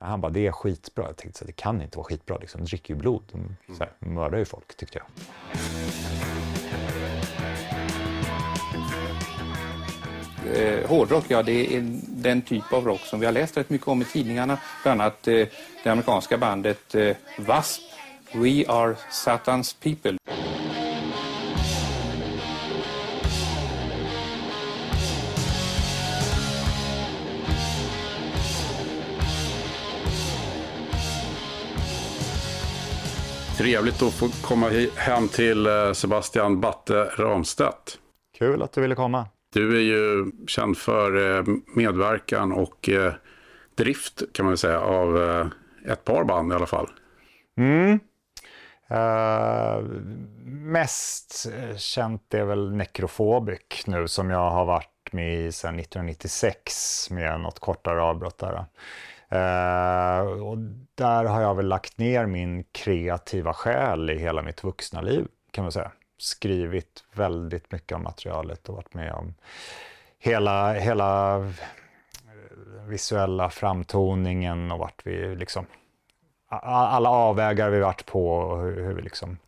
Han bara, det är skitbra. Jag tänkte så det kan inte vara skitbra. Liksom. De dricker ju blod. De så här, mördar ju folk, tyckte jag. Eh, hårdrock, ja det är den typ av rock som vi har läst rätt mycket om i tidningarna. Bland annat eh, det amerikanska bandet eh, W.A.S.P. We are Satans people. Trevligt att få komma hem till eh, Sebastian Batte Ramstedt. Kul att du ville komma. Du är ju känd för eh, medverkan och eh, drift kan man säga av ett par band i alla fall. Mm. Uh, mest känt är väl Necrophobic nu som jag har varit med i sedan 1996 med något kortare avbrott där. Uh, och där har jag väl lagt ner min kreativa själ i hela mitt vuxna liv kan man säga. Skrivit väldigt mycket om materialet och varit med om hela, hela eh, visuella framtoningen och vart vi liksom alla avvägar vi varit på och hur, hur vi liksom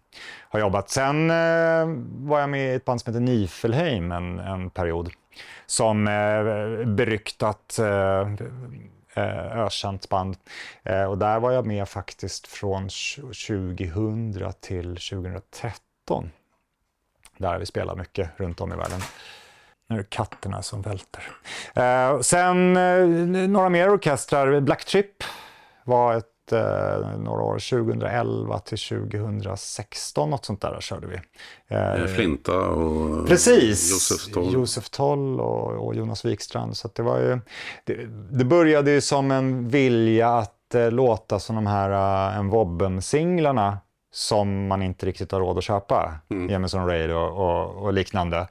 har jobbat. Sen eh, var jag med i ett band som heter Nifelheim en, en period som eh, beryktat eh, eh, ökänt band. Eh, och där var jag med faktiskt från 2000 till 2013. Där har vi spelat mycket runt om i världen. Nu är det katterna som välter. Eh, sen eh, några mer orkestrar. Black Trip var ett eh, några år, 2011 till 2016, något sånt där körde vi. Eh, Flinta och Precis. Josef Toll. Josef Toll och, och Jonas Wikstrand. Så det, var ju, det, det, började ju som en vilja att eh, låta som de här uh, en Wobben-singlarna som man inte riktigt har råd att köpa. Mm. Jameson Raid och, och, och liknande.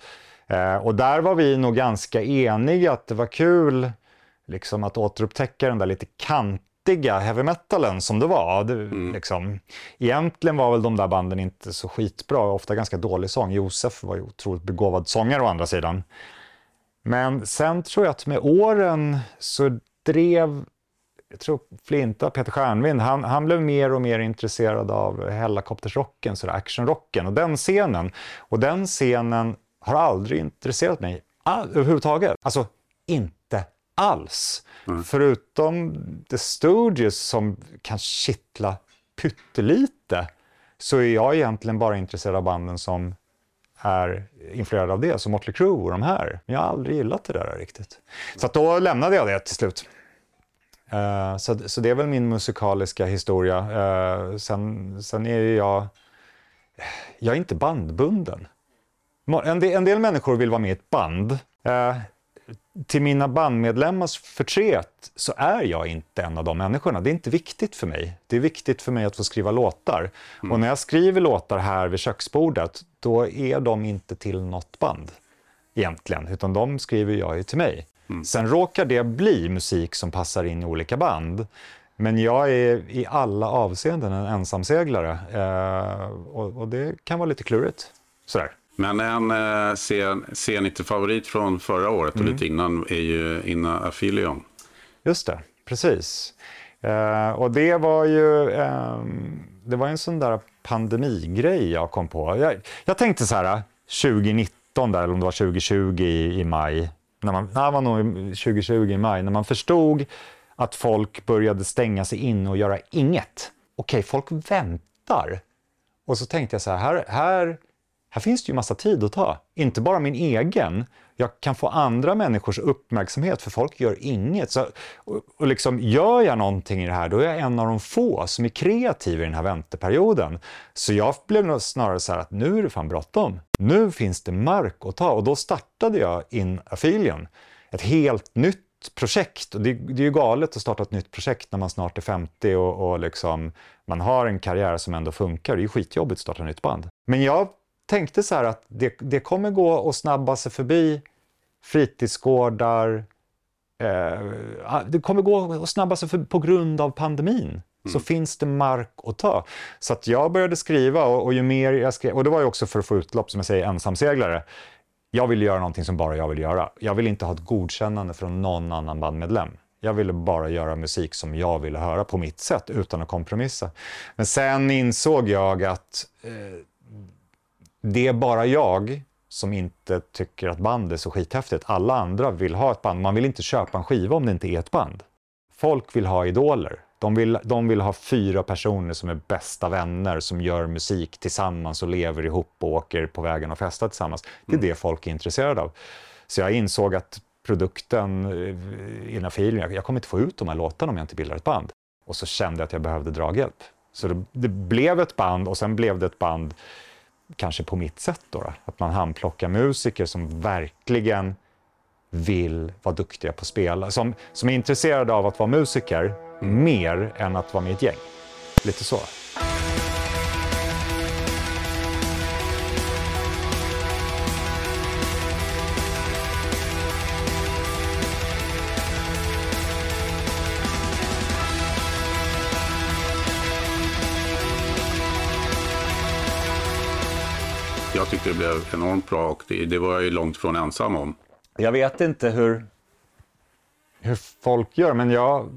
Eh, och där var vi nog ganska eniga att det var kul liksom att återupptäcka den där lite kant grittiga heavy metalen som det var. Det, mm. liksom, egentligen var väl de där banden inte så skitbra, ofta ganska dålig sång. Josef var ju otroligt begåvad sångare å andra sidan. Men sen tror jag att med åren så drev jag tror Flinta, Peter Stjärnvind, han, han blev mer och mer intresserad av helikoptersrocken, så actionrocken och den scenen. Och den scenen har aldrig intresserat mig all, överhuvudtaget. Alltså, inte alls. Mm. Förutom The Stooges som kan kittla pyttelite så är jag egentligen bara intresserad av banden som är influerade av det, som Motley Crue och de här. Men jag har aldrig gillat det där riktigt. Så då lämnade jag det till slut. Uh, så, så det är väl min musikaliska historia. Uh, sen, sen är jag... Jag är inte bandbunden. En del, en del människor vill vara med i ett band. Uh, till mina bandmedlemmars förtret så är jag inte en av de människorna. Det är inte viktigt för mig. Det är viktigt för mig att få skriva låtar. Mm. Och när jag skriver låtar här vid köksbordet, då är de inte till något band egentligen, utan de skriver jag ju till mig. Mm. Sen råkar det bli musik som passar in i olika band. Men jag är i alla avseenden en ensamseglare eh, och, och, det kan vara lite klurigt. Sådär. Men en eh, C90-favorit från förra året och mm. lite innan är ju Inna Affilion. Just det, precis. Eh, och det var ju eh, det var en sån där pandemigrej jag kom på. Jag, jag tänkte så här, 2019 där, eller om det var 2020 i, i maj, när man, nej, var nog 2020 i maj, när man förstod att folk började stänga sig in och göra inget. Okej, folk väntar. Och så tänkte jag så här, här, här här finns det ju massa tid att ta. Inte bara min egen. Jag kan få andra människors uppmärksamhet för folk gör inget. Så, och, och liksom, gör jag någonting i det här, då är jag en av de få som är kreativ i den här vänteperioden. Så jag blev nog snarare så här att nu är det fan bråttom. Nu finns det mark att ta och då startade jag In Affilion. Ett helt nytt projekt. Och det, det, är ju galet att starta ett nytt projekt när man snart är 50 och, och liksom, man har en karriär som ändå funkar. Det är ju skitjobbigt att starta ett nytt band. Men jag tänkte så här att det, det kommer gå att snabba sig förbi fritidsgårdar. Eh, det kommer gå att snabba sig för, på grund av pandemin. Mm. Så finns det mark att ta. Så att jag började skriva och, och ju mer jag skrev, och det var ju också för att få utlopp, som jag säger, ensamseglare. Jag vill göra någonting som bara jag vill göra. Jag vill inte ha ett godkännande från någon annan bandmedlem. Jag ville bara göra musik som jag ville höra på mitt sätt utan att kompromissa. Men sen insåg jag att eh, det är bara jag som inte tycker att band är så skithäftigt. Alla andra vill ha ett band. Man vill inte köpa en skiva om det inte är ett band. Folk vill ha idoler. De vill, de vill ha fyra personer som är bästa vänner, som gör musik tillsammans och lever ihop och åker på vägen och festar tillsammans. Det är mm. det folk är intresserade av. Så jag insåg att produkten, i den filen, jag, jag kommer inte få ut de här låtarna om jag inte bildar ett band. Och så kände jag att jag behövde draghjälp. Så det, det blev ett band och sen blev det ett band kanske på mitt sätt då, då. Att man handplockar musiker som verkligen vill vara duktiga på att spela, som, som är intresserade av att vara musiker mm. mer än att vara med i ett gäng. Lite så. Det blev enormt bra och det, det var jag ju långt från ensam om. Jag vet inte hur, hur folk gör, men jag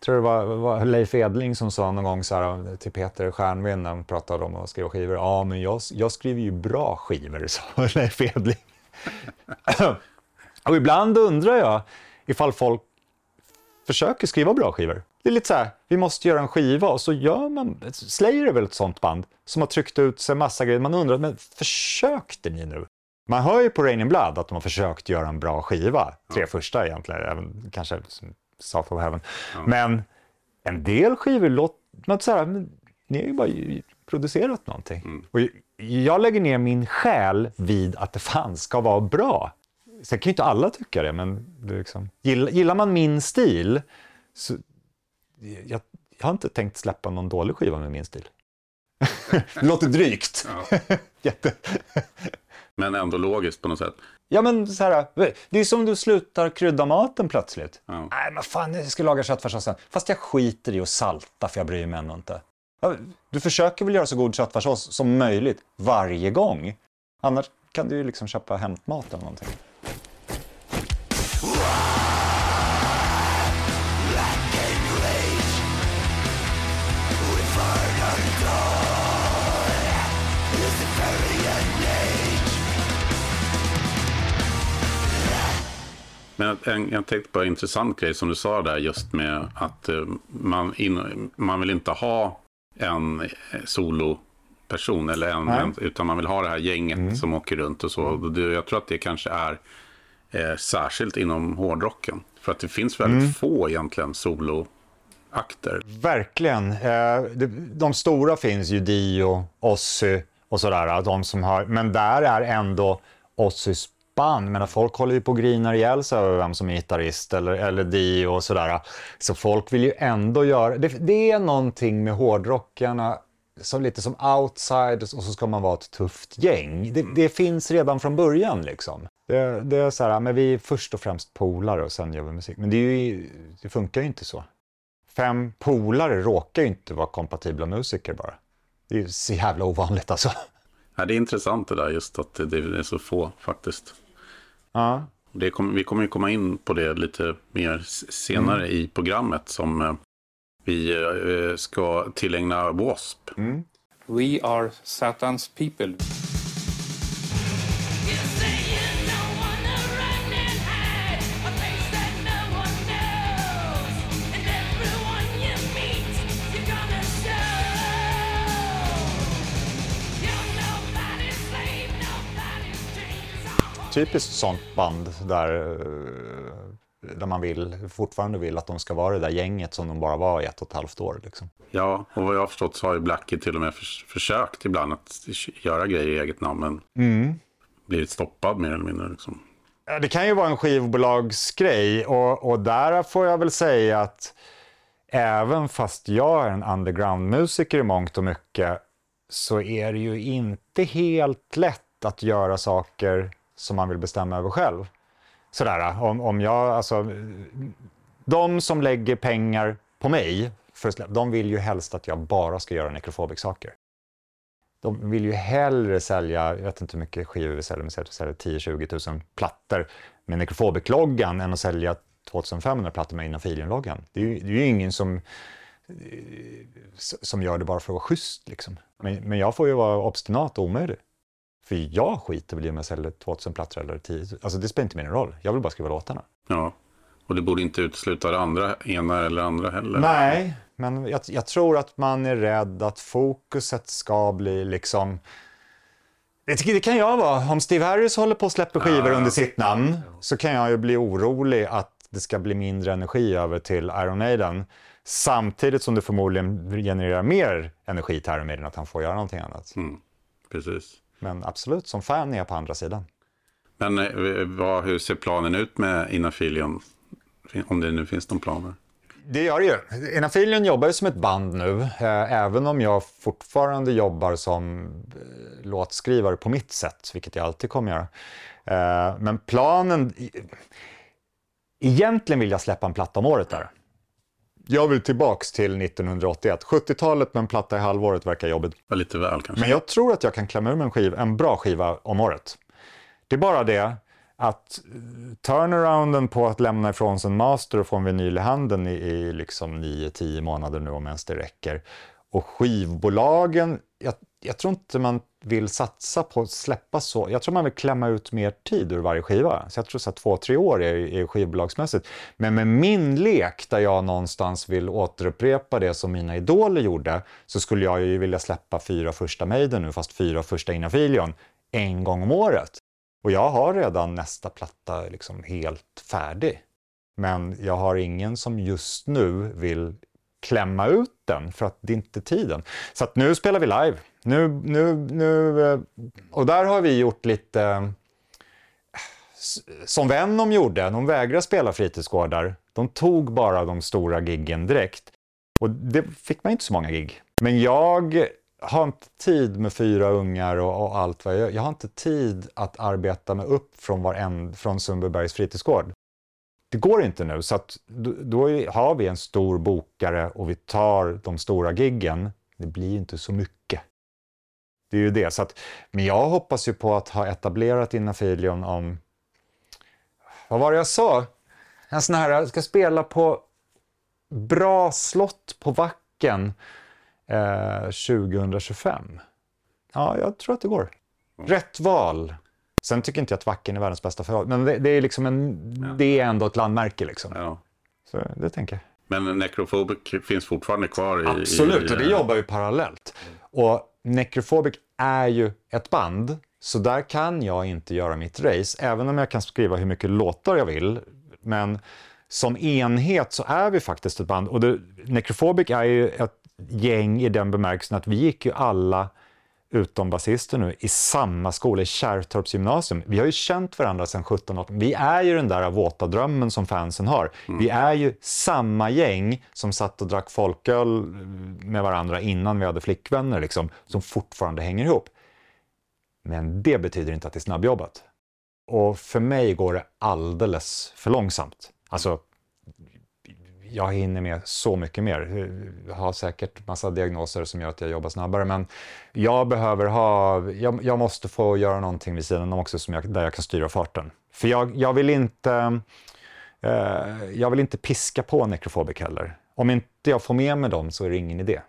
tror det var, var Leif Edling som sa någon gång så här, eh, till Peter Stjernvind när de pratade om att skriva skivor. Ja, men jag, jag skriver ju bra skivor, sa Leif Edling. och ibland undrar jag ifall folk försöker skriva bra skivor. Det är lite så här, vi måste göra en skiva och så gör man, Slayer är väl ett sånt band som har tryckt ut sig massa grejer. Man undrar, men försökte ni nu? Man hör ju på Rain in Blood att de har försökt göra en bra skiva. Tre första egentligen, även kanske South of Heaven. Ja. Men en del skivor låter, så här, men ni har ju bara producerat någonting. Mm. Och jag lägger ner min själ vid att det fan ska vara bra. Sen kan ju inte alla tycka det, men det liksom, gillar, gillar man min stil så jag, jag har inte tänkt släppa någon dålig skiva med min stil. det låter drygt. Jätte. Men ändå logiskt på något sätt. Ja, men så här, det är som du slutar krydda maten plötsligt. Ja. Nej, men fan, jag ska laga köttfärssås sen. Fast jag skiter i att salta för jag bryr mig ändå inte. Du försöker väl göra så god köttfärssås som möjligt varje gång. Annars kan du ju liksom köpa hämtmat eller någonting. Men en, jag tänkte på en intressant grej som du sa där just med att uh, man, in, man vill inte ha en eh, soloperson eller en, en, utan man vill ha det här gänget mm. som åker runt och så. Mm. Jag tror att det kanske är eh, särskilt inom hårdrocken. För att det finns väldigt mm. få egentligen soloakter. Verkligen. Eh, de, de stora finns ju Dio, Ozzy och sådär. De som har, men där är ändå Ozzys band. Men folk håller ju på och grinar ihjäl sig över vem som är gitarrist eller, eller Dio och sådär. Så folk vill ju ändå göra... Det, det är någonting med hårdrockarna som lite som outside och så ska man vara ett tufft gäng. Det, det finns redan från början liksom. Det, det, är så här, men vi är först och främst polare och sen gör vi musik. Men det, ju, det funkar ju inte så. Fem polare råkar ju inte vara kompatibla musiker bara. Det är ju så jävla ovanligt alltså. Ja, det är intressant det där just att det är så få faktiskt. Ja. Det kom, vi kommer ju komma in på det lite mer senare mm. i programmet som eh, vi eh, ska tillägna W.A.S.P. Mm. We are Satans people. Typiskt sånt band där, eh, där man vill, fortfarande vill att de ska vara det där gänget som de bara var i ett och ett halvt år. Liksom. Ja, och vad jag har förstått så har ju Blackie till och med för, försökt ibland att göra grejer i eget namn, men mm. blivit stoppad mer eller mindre. Liksom. Det kan ju vara en skivbolagsgrej och, och där får jag väl säga att även fast jag är en undergroundmusiker i mångt och mycket så är det ju inte helt lätt att göra saker som man vill bestämma över själv. Sådär, om, om jag, alltså, de som lägger pengar på mig, för de vill ju helst att jag bara ska göra nekrofobiska saker. De vill ju hellre sälja, jag vet inte hur mycket skivor vi säljer, men vi säljer 10-20 000 plattor med nekrofobik-loggan än att sälja 2500 plattor med Inafilion-loggan. Det, är ju- det är ju ingen som, eh, som gör det bara för att vara schysst. Liksom. Men, men jag får ju vara obstinat och omöjlig. För jag skiter väl i om jag säljer 2000 plattor eller 10 000. Alltså det spelar inte någon roll. Jag vill bara skriva låtarna. Ja. Och det borde inte utesluta det andra, ena eller andra heller. Nej, men jag, jag tror att man är rädd att fokuset ska bli liksom... Det, det kan jag vara. Om Steve Harris håller på att släppa skivor Ja. under sitt namn så kan jag ju bli orolig att det ska bli mindre energi över till Iron Maiden. Samtidigt som det förmodligen genererar mer energi till Iron Maiden att han får göra någonting annat. Mm. Precis. Men absolut, som fan är jag på andra sidan. Men eh, vad, hur ser planen ut med Inafilion? Om det nu finns någon planer. Det gör det ju. Enafilion jobbar ju som ett band nu, eh, även om jag fortfarande jobbar som eh, låtskrivare på mitt sätt, vilket jag alltid kommer göra. Men planen... Egentligen vill jag släppa en platta om året där. Jag vill tillbaks till 1981. 70-talet med en platta i halvåret verkar jobbigt. Var lite väl kanske. Men jag tror att jag kan klämma ur mig en, skiva, en bra skiva om året. Det är bara det att eh, turnarounden på att lämna ifrån sig en master och få en vinyl i handen i, i liksom 9-10 månader nu om ens det räcker. Och skivbolagen, jag, jag tror inte man vill satsa på att släppa så. Jag tror man vill klämma ut mer tid ur varje skiva. Så jag tror så två, tre år är, är skivbolagsmässigt. Men med min lek där jag någonstans vill återupprepa det som mina idoler gjorde så skulle jag ju vilja släppa fyra första Maiden nu, fast fyra första Inafilion en gång om året. Och jag har redan nästa platta liksom helt färdig. Men jag har ingen som just nu vill klämma ut den för att det är inte tiden. Så att nu spelar vi live. Nu, nu, nu, eh, och där har vi gjort lite eh, som Venom gjorde. De vägrade spela fritidsgårdar. De tog bara de stora giggen direkt. Och det fick man inte så många gig. Men jag har inte tid med fyra ungar och, och allt vad jag gör. Jag har inte tid att arbeta mig upp från, från Sundbybergs fritidsgård. Det går inte nu, så att då, då har vi en stor bokare och vi tar de stora giggen. Det blir inte så mycket. Det är ju det. Så att, men jag hoppas ju på att ha etablerat Inafilion om... Vad var det jag sa? En sån här, jag ska spela på bra slott på Vacken eh, 2025. Ja, jag tror att det går. Rätt val. Sen tycker inte jag att Vacken är världens bästa förhåll, men det, det är liksom en, det är ändå ett landmärke liksom. Ja. Så det tänker jag. Men Necrophobic finns fortfarande kvar i... Absolut, i, och det jobbar ju parallellt. Och Necrophobic är ju ett band, så där kan jag inte göra mitt race, även om jag kan skriva hur mycket låtar jag vill. Men som enhet så är vi faktiskt ett band. Och det, Necrophobic är ju ett gäng i den bemärkelsen att vi gick ju alla utom basister nu, i samma skola, i Kärrtorps gymnasium. Vi har ju känt varandra sedan 17 år. Vi är ju den där våta drömmen som fansen har. Vi är ju samma gäng som satt och drack folköl med varandra innan vi hade flickvänner, liksom, som fortfarande hänger ihop. Men det betyder inte att det är snabbjobbat. Och för mig går det alldeles för långsamt. Alltså, jag hinner med så mycket mer. Jag har säkert massa diagnoser som gör att jag jobbar snabbare, men jag behöver ha, jag, jag måste få göra någonting vid sidan om också som jag, där jag kan styra farten. För jag, jag vill inte, eh, jag vill inte piska på Necrophobic heller. Om inte jag får med mig dem så är det ingen idé.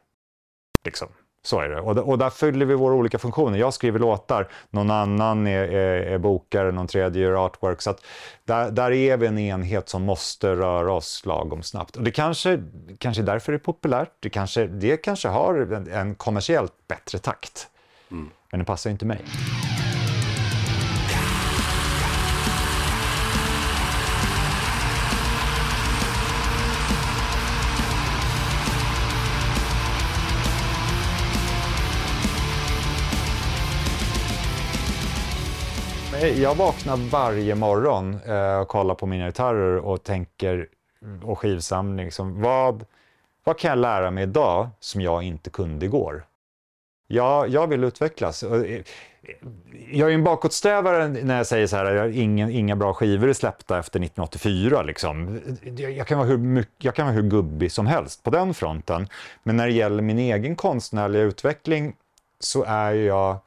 Liksom. Så är det. Och, och där fyller vi våra olika funktioner. Jag skriver låtar, någon annan är, är, är bokare, någon tredje gör artwork. Så att där, där är vi en enhet som måste röra oss lagom snabbt. Och det kanske, kanske är därför det är populärt. Det kanske, det kanske har en, en kommersiellt bättre takt. Men det passar inte mig. Jag vaknar varje morgon eh, och kollar på mina gitarrer och tänker, och skivsamling, liksom, vad, vad kan jag lära mig idag som jag inte kunde igår? Jag, jag vill utvecklas. Eh, jag är en bakåtsträvare när jag säger så här, jag har ingen, inga bra skivor är släppta efter 1984. Liksom. Jag, kan vara hur, jag kan vara hur gubbig som helst på den fronten. Men när det gäller min egen konstnärliga utveckling så är jag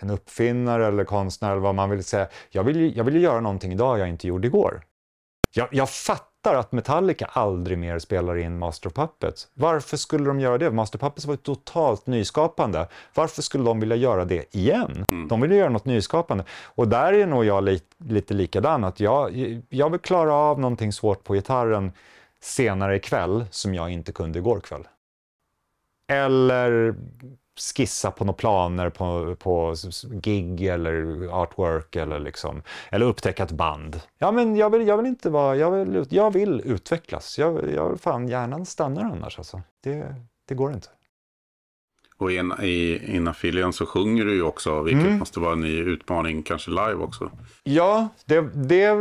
en uppfinnare eller konstnär eller vad man vill säga. Jag vill, jag vill göra någonting idag jag inte gjorde igår. Jag, jag fattar att Metallica aldrig mer spelar in Master Puppets. Varför skulle de göra det? Master Puppets var ju totalt nyskapande. Varför skulle de vilja göra det igen? Mm. De vill göra något nyskapande. Och där är nog jag li lite likadan, att jag, jag vill klara av någonting svårt på gitarren senare ikväll som jag inte kunde igår kväll. Eller skissa på några planer på, på gig eller artwork eller, liksom, eller upptäcka ett band. Ja, men jag vill, jag vill inte vara, jag vill, jag vill utvecklas. Jag, jag fan, hjärnan stannar annars alltså. Det, det går inte. Och in, i Inafilien så sjunger du ju också, vilket mm. måste vara en ny utmaning, kanske live också. Ja, det, det...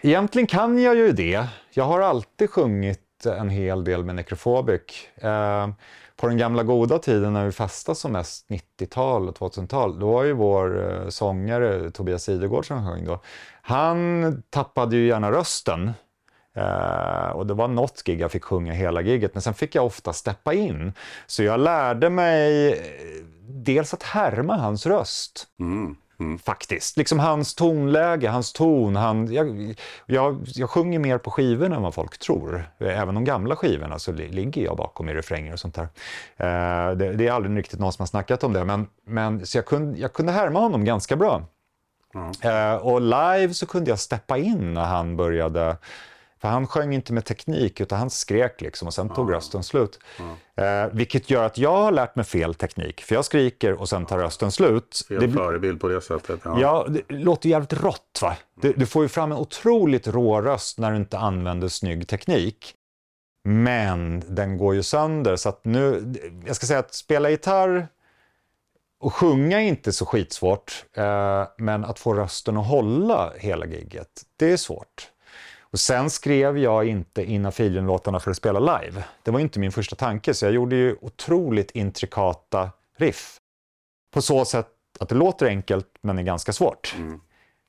Egentligen kan jag ju det. Jag har alltid sjungit en hel del med Necrophobic. Eh, på den gamla goda tiden när vi festade som mest, 90-tal och 2000-tal, då var ju vår eh, sångare Tobias Sidegård som sjöng då, han tappade ju gärna rösten. Uh, och det var något gig jag fick sjunga hela giget, men sen fick jag ofta steppa in. Så jag lärde mig eh, dels att härma hans röst. Mm. Mm. Faktiskt. Liksom hans tonläge, hans ton. Han, jag, jag, jag sjunger mer på skivorna än vad folk tror. Även de gamla skivorna så ligger jag bakom i refränger och sånt där. Eh, det, det, är aldrig riktigt någon som har snackat om det, men, men så jag, kunde, jag kunde härma honom ganska bra. Mm. Eh, och live så kunde jag steppa in när han började för han sjöng inte med teknik utan han skrek liksom och sen tog rösten slut. Eh, vilket gör att jag har lärt mig fel teknik. För jag skriker och sen tar rösten slut. Fel det, förebild på det sättet. Ja, ja det låter jävligt rått va? Du, du, får ju fram en otroligt rå röst när du inte använder snygg teknik. Men den går ju sönder så att nu, jag ska säga att spela gitarr och sjunga är inte så skitsvårt. Eh, men att få rösten att hålla hela gigget, det är svårt. Och sen skrev jag inte Inna Filien-låtarna för att spela live. Det var inte min första tanke, så jag gjorde ju otroligt intrikata riff. På så sätt att det låter enkelt, men är ganska svårt. Mm.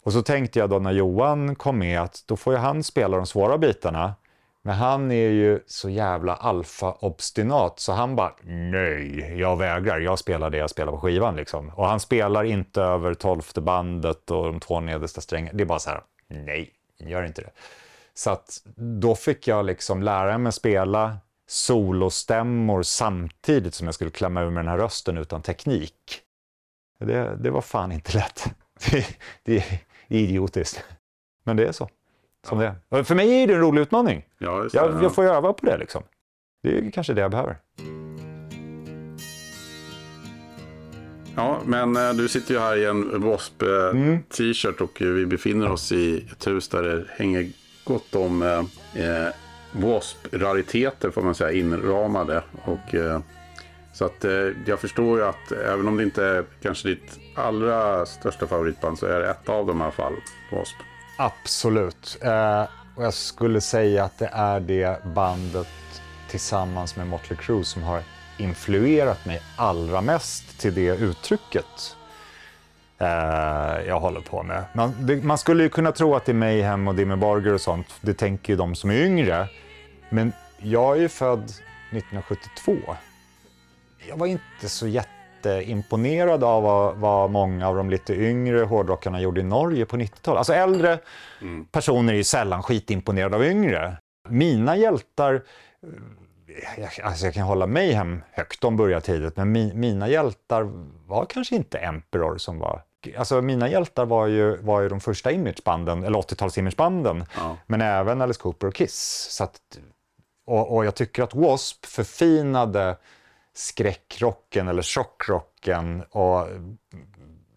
Och så tänkte jag då när Johan kom med att då får ju han spela de svåra bitarna. Men han är ju så jävla alfa-obstinat så han bara nej, jag vägrar, jag spelar det jag spelar på skivan liksom. Och han spelar inte över tolfte bandet och de två nedersta strängarna. Det är bara så här, nej, gör inte det. Så att då fick jag liksom lära mig spela solostämmor samtidigt som jag skulle klämma ur med den här rösten utan teknik. Det, det var fan inte lätt. Det, det, är idiotiskt. Men det är så. Som ja. det är. För mig är det en rolig utmaning. Ja, jag, ja. jag får öva på det liksom. Det är kanske det jag behöver. Ja, men eh, du sitter ju här i en W.A.S.P. t-shirt och vi befinner oss i ett hus där det hänger gott om eh, eh W.A.S.P-rariteter får man säga inramade. Och, eh, så att eh, jag förstår ju att även om det inte är kanske ditt allra största favoritband så är det ett av dem i alla fall, W.A.S.P. Absolut. Eh, och jag skulle säga att det är det bandet tillsammans med Motley Crue som har influerat mig allra mest till det uttrycket jag håller på med. Man, det, man, skulle ju kunna tro att det är Mayhem och Dimmy Borger och sånt. Det tänker ju de som är yngre. Men jag är ju född 1972. Jag var inte så jätteimponerad av vad, vad många av de lite yngre hårdrockarna gjorde i Norge på 90-talet. Alltså äldre mm. personer är ju sällan skitimponerade av yngre. Mina hjältar jag, alltså jag kan hålla Mayhem högt, de började tidigt, men mi, mina hjältar var kanske inte Emperor som var Alltså mina hjältar var ju, var ju de första imagebanden, eller 80-tals imagebanden, ja. men även Alice Cooper och Kiss. Så att, och, och, jag tycker att W.A.S.P. förfinade skräckrocken eller chockrocken och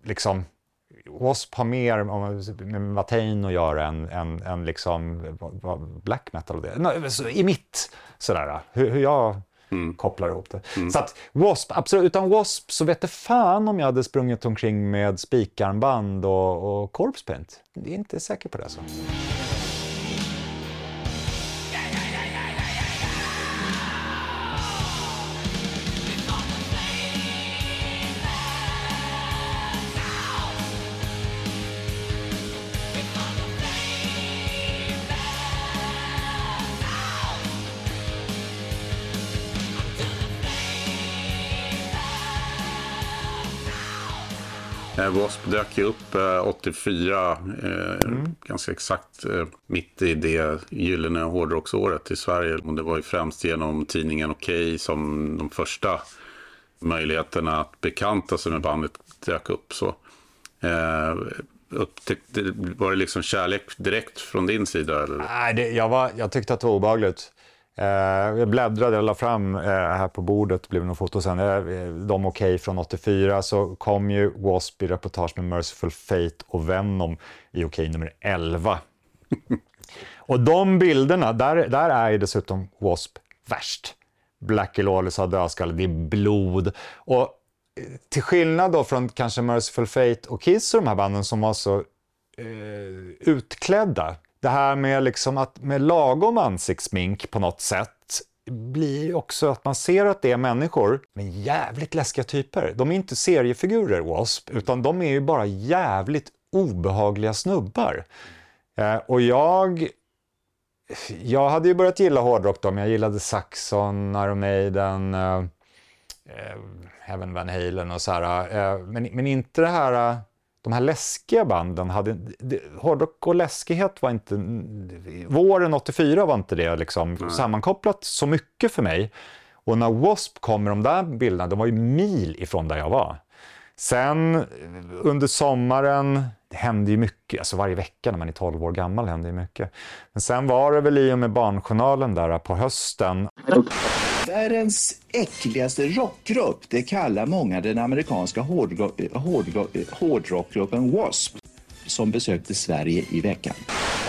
liksom W.A.S.P. har mer med Watain att göra än, än, än liksom black metal. Och det. I mitt, sådär, hur, hur jag mm. kopplar ihop det. Mm. Så att W.A.S.P. absolut, utan W.A.S.P. så vet det fan om jag hade sprungit omkring med spikarmband och, och corpse paint. Jag är inte säker på det. Så. Alltså. W.A.S.P. dök ju upp eh, 84, eh, mm. ganska exakt eh, mitt i det gyllene hårdrocksåret i Sverige. Och det var ju främst genom tidningen Okej som de första möjligheterna att bekanta sig med bandet dök upp. Så, eh, upptäckte, var det liksom kärlek direkt från din sida? Eller? Nej, det, jag, var, jag tyckte att det var obehagligt. Eh, jag bläddrade, jag la fram eh, här på bordet, blev någon foto sen, eh, de okej okay från 84, så kom ju W.A.S.P. i reportage med Merciful Fate och Venom i okej okay, nummer 11. och de bilderna, där, där är ju dessutom W.A.S.P. värst. Blackie Lawless har dödskalle, det är blod. Och till skillnad då från kanske Merciful Fate och Kiss och de här banden som var så eh, utklädda. Det här med, liksom att, med lagom ansiktssmink på något sätt blir också att man ser att det är människor med jävligt läskiga typer. De är inte seriefigurer, W.A.S.P. utan de är ju bara jävligt obehagliga snubbar. Eh, och jag jag hade ju börjat gilla hårdrock då, men jag gillade Saxon, Iron Maiden, eh, eh, även Van Halen och så här. Eh, men, men inte det här, eh, de här läskiga banden. Hade, det, hårdrock och läskighet var inte, våren 84 var inte det liksom sammankopplat så mycket för mig. Och när W.A.S.P. kom med de där bilderna, de var ju mil ifrån där jag var. Sen under sommaren, det hände ju mycket, alltså varje vecka när man är 12 år gammal händer ju mycket. Men sen var det väl i och med Barnjournalen där på hösten. Världens äckligaste rockgrupp, det kallar många den amerikanska hårdrockgruppen W.A.S.P. som besökte Sverige i veckan.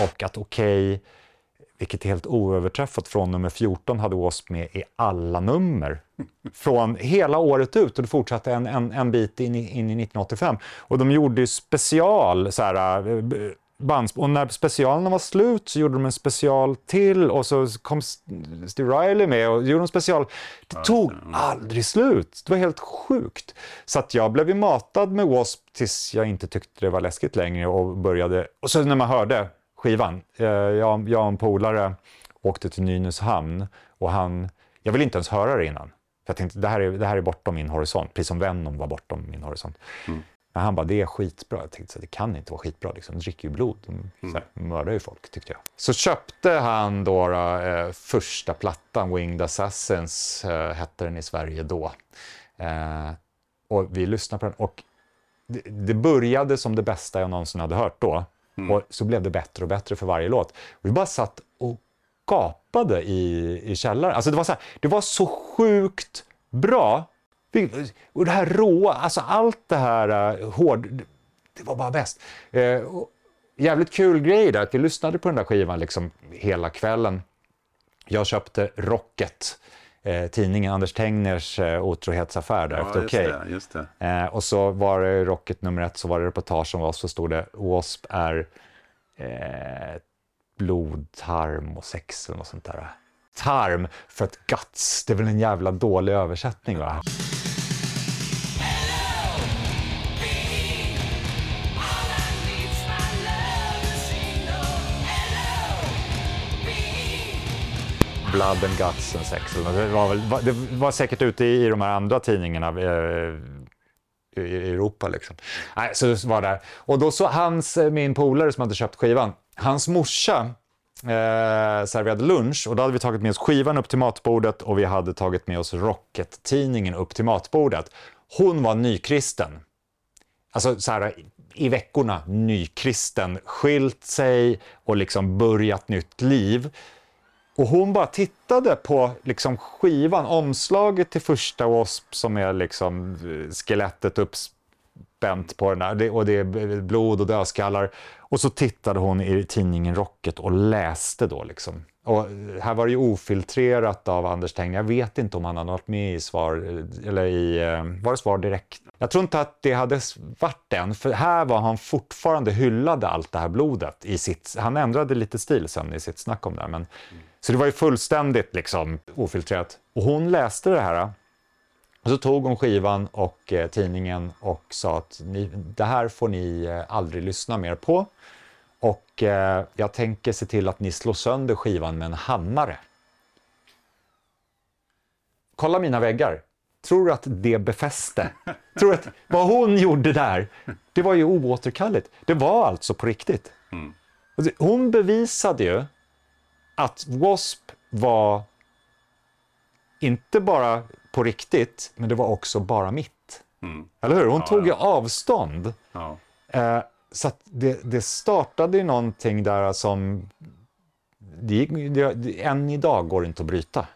Och att Okej, okay, vilket är helt oöverträffat från nummer 14, hade W.A.S.P. med i alla nummer. Från hela året ut och det fortsatte en, en, en bit in i, in i 1985. Och de gjorde ju special, så här, eh, eh, bands, och när specialerna var slut så gjorde de en special till och så kom Steve Riley med och gjorde en special. Det tog aldrig slut. Det var helt sjukt. Så att jag blev ju matad med W.A.S.P. tills jag inte tyckte det var läskigt längre och började... Och så när man hörde skivan, eh, jag, jag och en polare åkte till Nynäshamn och han... Jag ville inte ens höra det innan. Jag tänkte det här, är, det här är bortom min horisont, precis som Venom var bortom min horisont. Mm. Men han bara, det är skitbra. Jag tänkte, så det kan inte vara skitbra. Liksom. De dricker ju blod. De mm. mördar ju folk, tyckte jag. Så köpte han då, då eh, första plattan, Winged Assassins, eh, hette den i Sverige då. Eh, och vi lyssnade på den. Och det, det, började som det bästa jag någonsin hade hört då. Mm. Och så blev det bättre och bättre för varje låt. Vi bara satt och gapade i, i källaren. Alltså det var så här, det var så sjukt bra och det här råa, alltså allt det här uh, hård, det var bara bäst. Uh, jävligt kul grej där, att vi lyssnade på den där skivan liksom hela kvällen. Jag köpte Rocket, eh, tidningen Anders Tengners eh, otrohetsaffär där ja, efter Okej. Okay. Just det, eh, och så var det Rocket nummer ett, så var det reportage om W.A.S.P. så stod det W.A.S.P. är eh, blod, tarm och sex något sånt där. Tarm för att guts, det är väl en jävla dålig översättning va? Blood and Guts and Sex. Det var, väl, det var säkert ute i, de här andra tidningarna eh, i Europa. Liksom. Nej, så det var där. Och då så hans, eh, min polare som hade köpt skivan, hans morsa eh, serverade lunch och då hade vi tagit med oss skivan upp till matbordet och vi hade tagit med oss Rocket-tidningen upp till matbordet. Hon var nykristen. Alltså så här, i veckorna nykristen, skilt sig och liksom börjat nytt liv. Och hon bara tittade på liksom skivan, omslaget till första W.A.S.P. som är liksom skelettet uppspänt på den där, och det är blod och dödskallar. Och så tittade hon i tidningen Rocket och läste då liksom. Och här var det ju ofiltrerat av Anders Tengner, Jag vet inte om han hade varit med i svar, eller i, eh, var det svar direkt? Jag tror inte att det hade varit den, för här var han fortfarande hyllade allt det här blodet i sitt, han ändrade lite stil sen i sitt snack om det, men mm. Så det var ju fullständigt liksom ofiltrerat. Och hon läste det här och så tog hon skivan och eh, tidningen och sa att ni, det här får ni eh, aldrig lyssna mer på. Och eh, jag tänker se till att ni slår sönder skivan med en hammare. Kolla mina väggar. tror du att det befäste? tror du att vad hon gjorde där, det var ju oåterkalleligt. Det var alltså på riktigt. Mm. Hon bevisade ju att W.A.S.P. var inte bara på riktigt, men det var också bara mitt. Mm. Eller hur? Hon ja, tog ju avstånd. Ja. Eh, så det, det startade ju någonting där som det, det, än idag går inte att bryta.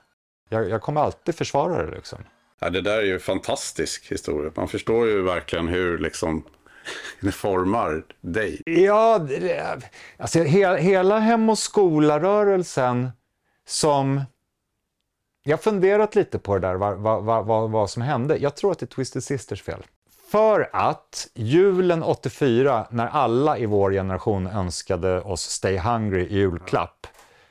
Jag, jag kommer alltid försvara det liksom. Ja, det där är ju en fantastisk historia. Man förstår ju verkligen hur liksom det formar dig. Ja, alltså he, hela Hem och skola-rörelsen som... Jag har funderat lite på det där, vad, vad, vad, vad som hände. Jag tror att det är Twisted Sisters fel. För att julen 84, när alla i vår generation önskade oss Stay Hungry i julklapp,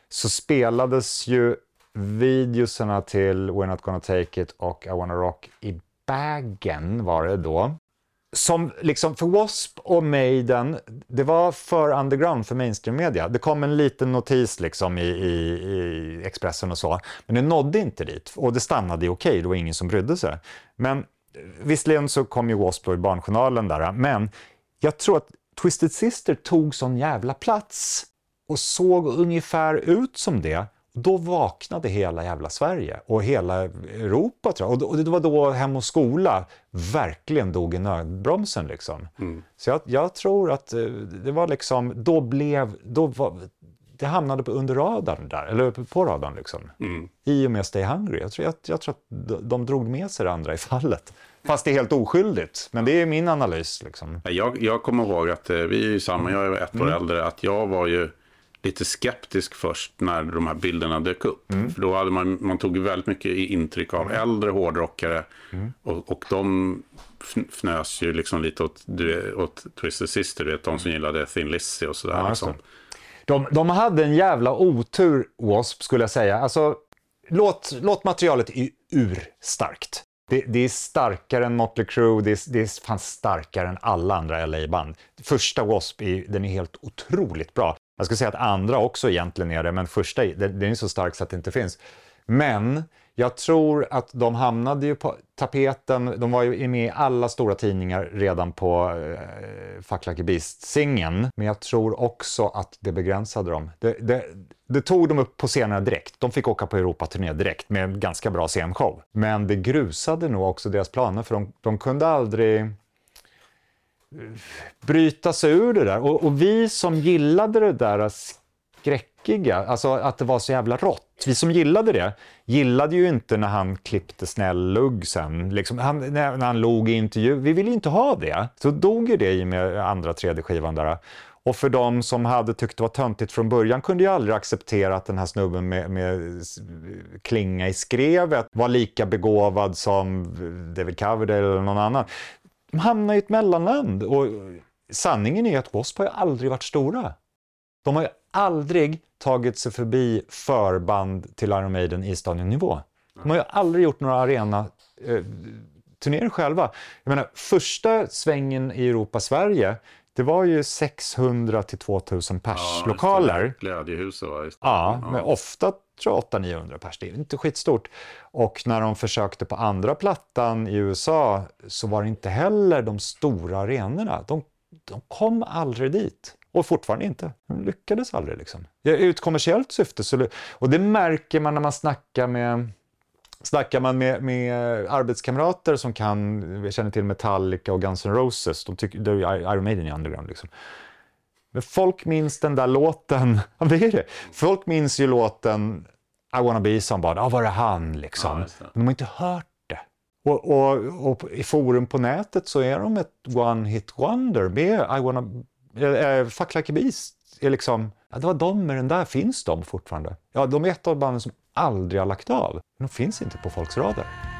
så spelades ju videoserna till We're Not Gonna Take It och I Wanna Rock i bagen var det då. Som liksom, för W.A.S.P. och Maiden, det var för underground för mainstream media. Det kom en liten notis liksom i, i, i Expressen och så, men det nådde inte dit. Och det stannade i okej, okay, det var ingen som brydde sig. Men visserligen så kom ju W.A.S.P. i Barnjournalen där, men jag tror att Twisted Sister tog sån jävla plats och såg ungefär ut som det. Då vaknade hela jävla Sverige och hela Europa tror jag. Och det var då Hem och skola verkligen dog i nödbromsen liksom. Mm. Så jag, jag, tror att eh, det var liksom, då blev, då var, det hamnade på under radarn där, eller på radarn liksom. Mm. I och med Stay Hungry. Jag tror, jag, jag tror att de drog med sig det andra i fallet. Fast det är helt oskyldigt. Men det är min analys. Liksom. Jag, jag kommer ihåg att eh, vi är ju samma, jag är ett år mm. äldre, att jag var ju lite skeptisk först när de här bilderna dök upp. Mm. För då hade man, man tog väldigt mycket intryck av mm. äldre hårdrockare. Mm. Och, och de fnös ju liksom lite åt, du, åt Twisted Sister, vet, de som gillade Thin Lizzy och sådär. Ja, liksom de, de hade en jävla otur, W.A.S.P. skulle jag säga. Alltså, låt, låt materialet är urstarkt. Det, det, är starkare än Motley Crue, det är, det är fan starkare än alla andra LA-band. Första W.A.S.P. den är helt otroligt bra. Jag skulle säga att andra också egentligen är det, men första den är så stark så att det inte finns. Men jag tror att de hamnade ju på tapeten, de var ju med i alla stora tidningar redan på eh, Fuck Like a Beast-singeln. Men jag tror också att det begränsade dem. Det, det, det tog dem upp på scenerna direkt. De fick åka på Europaturné direkt med en ganska bra scenshow. Men det grusade nog också deras planer för de, de kunde aldrig eh, bryta sig ur det där. Och, och, vi som gillade det där skräckiga, alltså att det var så jävla rått. Vi som gillade det, gillade ju inte när han klippte snäll lugg sen. Liksom, han, när, när han log i intervju. Vi ville inte ha det. Så dog ju det i med andra, tredje skivan där. Och för de som hade tyckt det var töntigt från början kunde ju aldrig acceptera att den här snubben med, med klinga i skrevet var lika begåvad som David Coverdale eller någon annan. De hamnar i ett mellanland och sanningen är att W.A.S.P. har aldrig varit stora. De har ju aldrig tagit sig förbi förband till Iron Maiden i stadionnivå. De har ju aldrig gjort några arena eh, turnéer själva. Jag menar, första svängen i Europa-Sverige, det var ju 600 till 2000 pers ja, lokaler. Glädjehuset va? Ja, ja, men ofta tror jag 800-900 pers. Det är inte skitstort. Och när de försökte på andra plattan i USA så var det inte heller de stora arenorna. De, de kom aldrig dit. Och fortfarande inte. De lyckades aldrig. Liksom. I ett kommersiellt syfte. Så, och det märker man när man snackar med Snackar man med, med arbetskamrater som kan, känner till Metallica och Guns N' Roses, de tycker, det är Iron Maiden i underground liksom. Men folk minns den där låten, ja det är det. Folk minns ju låten I wanna be somebody, ja var är han liksom? Ja, Men de har inte hört det. Och, och, och, i forum på nätet så är de ett one hit wonder med I wanna, Eh, eh, Fuck like a beast. Är liksom, ja, det var de med den där, finns de fortfarande? Ja, de är ett av banden som aldrig har lagt av. De finns inte på folks radar.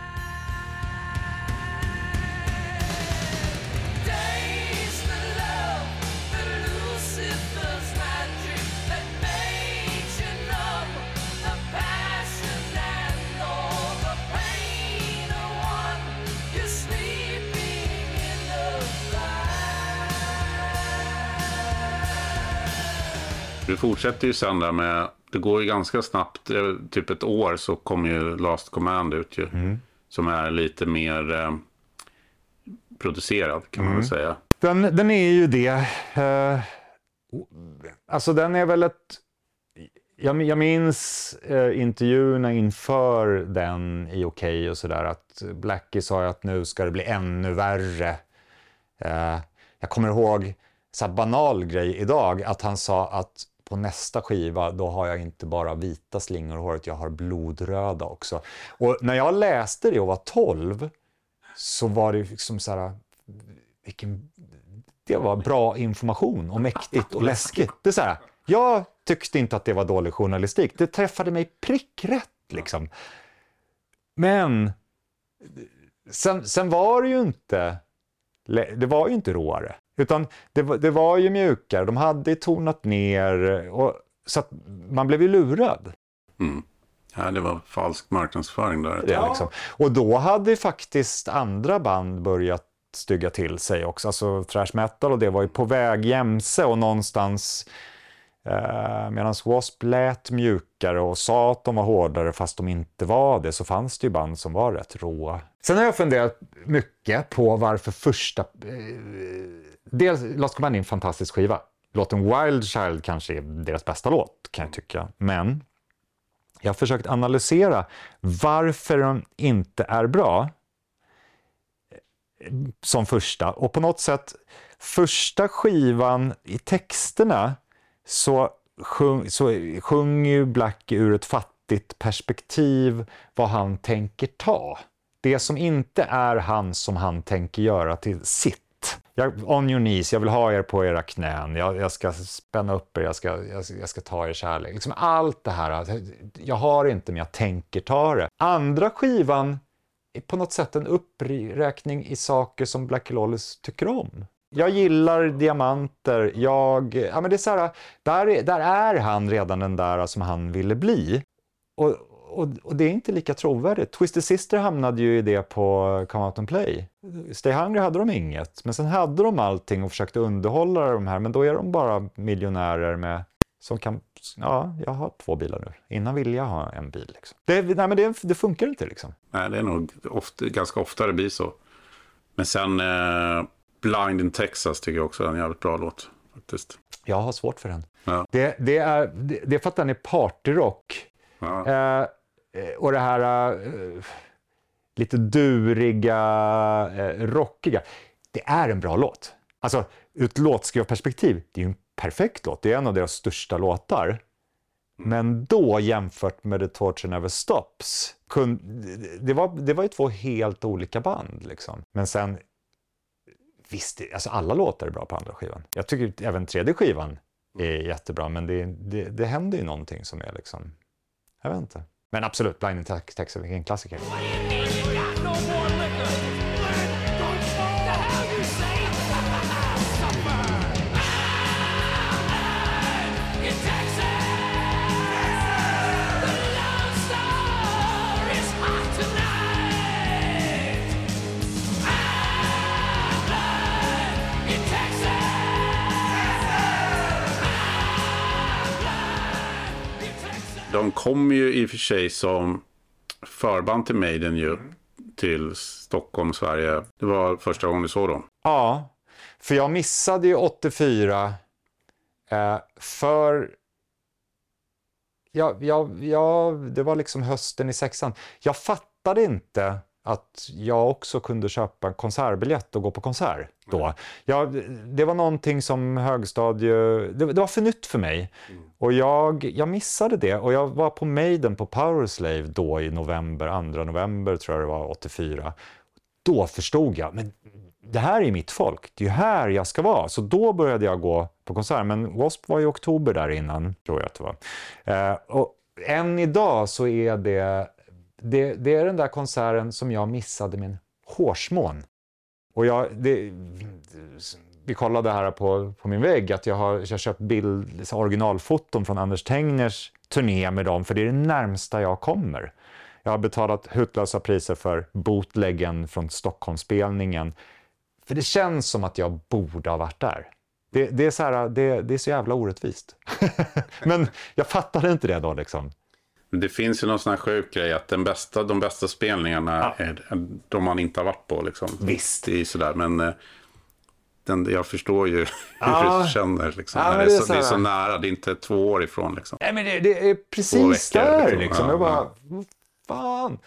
Du fortsätter ju sen där med, det går ju ganska snabbt, typ ett år så kommer ju Last Command ut ju. Mm. som är lite mer eh, producerad kan man väl säga. Den, den är ju det. Eh, alltså den är väl ett... Jag, jag minns eh, intervjuerna inför den i OK och sådär att Blackie sa ju att nu ska det bli ännu värre. Eh, jag kommer ihåg så banal grej idag att han sa att på nästa skiva då har jag inte bara vita slingor i håret, jag har blodröda också. Och när jag läste det och var 12 så var det liksom så här, vilken, det var bra information och mäktigt och läskigt. Det är så här, jag tyckte inte att det var dålig journalistik, det träffade mig prickrätt liksom. Men sen, sen var det ju inte, det var ju inte råare. Utan det, det var ju mjukare, de hade tonat ner, och, så att man blev ju lurad. Mm. Ja, det var falsk marknadsföring där. Det, liksom. Och då hade faktiskt andra band börjat stygga till sig också. Alltså thrash metal och det var ju på väg jämse och någonstans eh, medan W.A.S.P. lät mjukare och sa att de var hårdare fast de inte var det så fanns det ju band som var rätt råa. Sen har jag funderat mycket på varför första... Eh, dels Lost Command är en fantastisk skiva. Låten Wild Child kanske är deras bästa låt kan jag tycka. Men jag har försökt analysera varför den inte är bra eh, som första. Och på något sätt, första skivan i texterna så, sjung, så sjunger ju Black ur ett fattigt perspektiv vad han tänker ta. Det som inte är han som han tänker göra till sitt. Jag, on your knees, jag vill ha er på era knän, jag, jag ska spänna upp er, jag ska, jag, jag, ska ta er kärlek. Liksom allt det här, jag har inte men jag tänker ta det. Andra skivan är på något sätt en uppräkning i saker som Blackie Lawless tycker om. Jag gillar diamanter, jag... Ja, men det är så här, där, där är han redan den där som han ville bli. Och, och, och, det är inte lika trovärdigt. Twisted Sister hamnade ju i det på Come Out and Play. Stay Hungry hade de inget, men sen hade de allting och försökte underhålla de här, men då är de bara miljonärer med som kan, ja, jag har två bilar nu. Innan ville jag ha en bil. Liksom. Det, nej, men det, det, funkar inte liksom. Nej, det är nog ofta, ganska ofta det blir så. Men sen eh, Blind in Texas tycker jag också är en jävligt bra låt. Faktiskt. Jag har svårt för den. Ja. Det, det, är, det, det är för att den är partyrock. Ja. Eh, och det här eh, lite duriga, eh, rockiga. Det är en bra låt. Alltså, ur ett låtskrivarperspektiv, det är ju en perfekt låt. Det är en av deras största låtar. Mm. Men då jämfört med The Torture Never Stops, det var, det var ju två helt olika band. Liksom. Men sen, visst, alltså alla låtar är bra på andra skivan. Jag tycker även tredje skivan är jättebra, men det, det, det händer ju någonting som är liksom, jag vet inte. Men absolut, Blinding Texas är en klassiker. De kom ju i och för sig som förband till Maiden ju. Mm. Till Stockholm, Sverige. Det var första gången du såg dem. Ja, för jag missade ju 84. Eh, för... Ja, ja, ja, det var liksom hösten i sexan. Jag fattade inte att jag också kunde köpa en konsertbiljett och gå på konsert då. Ja, det var någonting som högstadie... Det, det var för nytt för mig. Mm. Och jag, jag missade det. Och jag var på Maiden på Powerslave då i november, 2 november tror jag det var, 84. Då förstod jag, men det här är mitt folk. Det är ju här jag ska vara. Så då började jag gå på konsert. Men W.A.S.P. var i oktober där innan, tror jag att det var. Eh, och än idag så är det det, det, är den där konserten som jag missade med en hårsmån. Och jag, det, vi kollade här på, på min vägg att jag har, jag köpt bild, originalfoton från Anders Tengners turné med dem, för det är det närmsta jag kommer. Jag har betalat hutlösa priser för bootleggen från Stockholmsspelningen. För det känns som att jag borde ha varit där. Det, det är, så här, det, det, är så jävla orättvist. Men jag fattade inte det då liksom. Det finns ju någon sån här sjuk grej att den bästa, de bästa spelningarna ja. är de man inte har varit på. Liksom. Visst. Det är sådär, men eh, den, jag förstår ju hur du känner. Liksom. Ja, det, är det är så, det är så nära, det är inte två år ifrån. Liksom. Nej, men det, det är precis veckor, där liksom. liksom. Ja, Jag bara, ja. vad fan.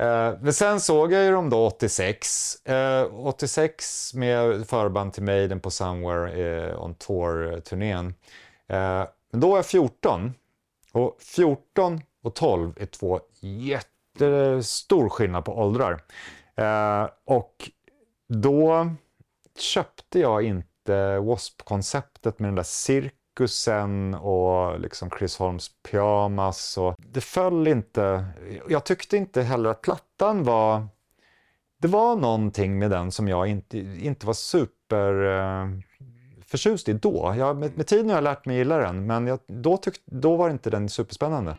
Eh, men sen såg jag ju dem då 86. Eh, 86 med förband till Maiden på Somewhere eh, on Tour-turnén. Då var jag 14. Och 14 och 12 är två jättestor skillnad på åldrar. Eh, och då köpte jag inte W.A.S.P-konceptet med den där cirkusen och liksom Chris Holms pyjamas. Och det föll inte. Jag tyckte inte heller att plattan var... Det var någonting med den som jag inte, inte var super eh, förtjust i då. Jag, med, med tiden har jag lärt mig gilla den, men jag, då, tyck, då var inte den superspännande.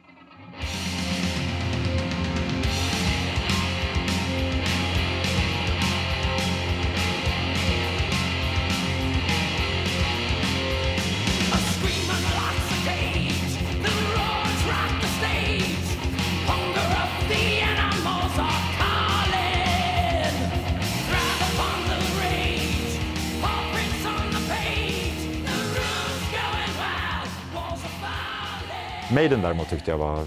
Maiden däremot tyckte jag var,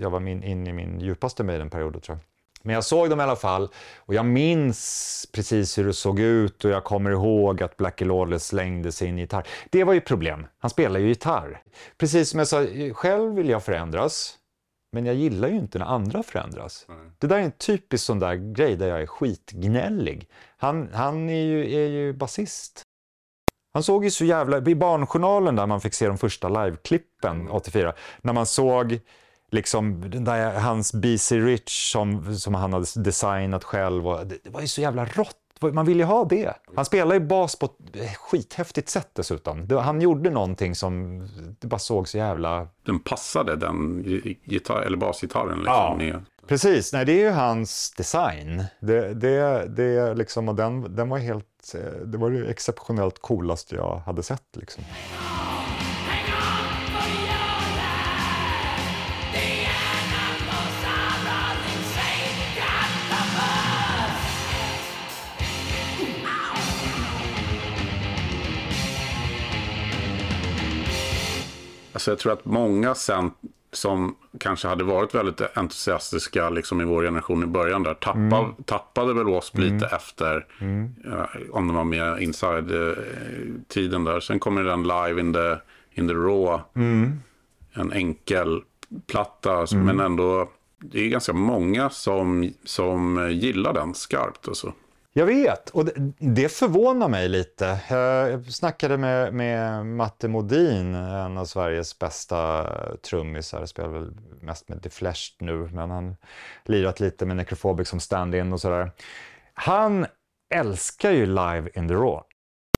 jag var min, in i min djupaste Maiden-period tror jag. Men jag såg dem i alla fall och jag minns precis hur det såg ut och jag kommer ihåg att Blackie Lawless slängde sin gitarr. Det var ju problem. Han spelar ju gitarr. Precis som jag sa, själv vill jag förändras. Men jag gillar ju inte när andra förändras. Det där är en typisk sån där grej där jag är skitgnällig. Han, han är ju, är ju basist. Han såg ju så jävla... I Barnjournalen där man fick se de första liveklippen 84, när man såg liksom där, hans BC Rich som, som han hade designat själv. Och det, det var ju så jävla rått. Man ville ju ha det. Han spelar ju bas på ett skithäftigt sätt dessutom. Han gjorde någonting som det bara såg så jävla... Den passade den gi- gitarr, eller basgitarren. Liksom, Ja. Precis, nej det är ju hans design. Det, det, det liksom, och den, den var helt... Eh, det var det exceptionellt coolaste jag hade sett liksom. Alltså jag tror att många sen som kanske hade varit väldigt entusiastiska liksom i vår generation i början där tappade, tappade väl Wasp lite efter eh, om de var med inside-tiden där. Sen kommer den live in the, in the raw. En enkel platta som- men ändå det är ganska många som, som gillar den skarpt. Alltså. Jag vet, och det, det förvånar mig lite. Jag snackade med, med Matte Modin, en av Sveriges bästa trummisar. Spelar väl mest med The Flesh nu, men han lirat lite med Necrophobic som stand-in och sådär. Han älskar ju Live in the Raw.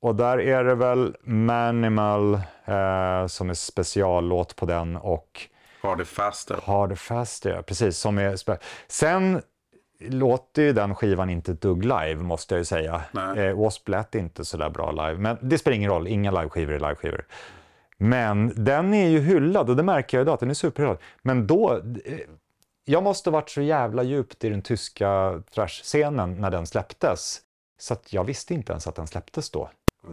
Och där är det väl Manimal eh, som är speciallåt på den och Harder Faster. Harder Faster, ja, precis. Som är Sen låter ju den skivan inte ett dugg live, måste jag ju säga. Nej. Eh, Wasp lät inte så där bra live, men det spelar ingen roll. Inga liveskivor är liveskivor. Men den är ju hyllad och det märker jag idag att den är superhyllad. Men då, eh, jag måste ha varit så jävla djupt i den tyska thrash-scenen när den släpptes. Så att jag visste inte ens att den släpptes då.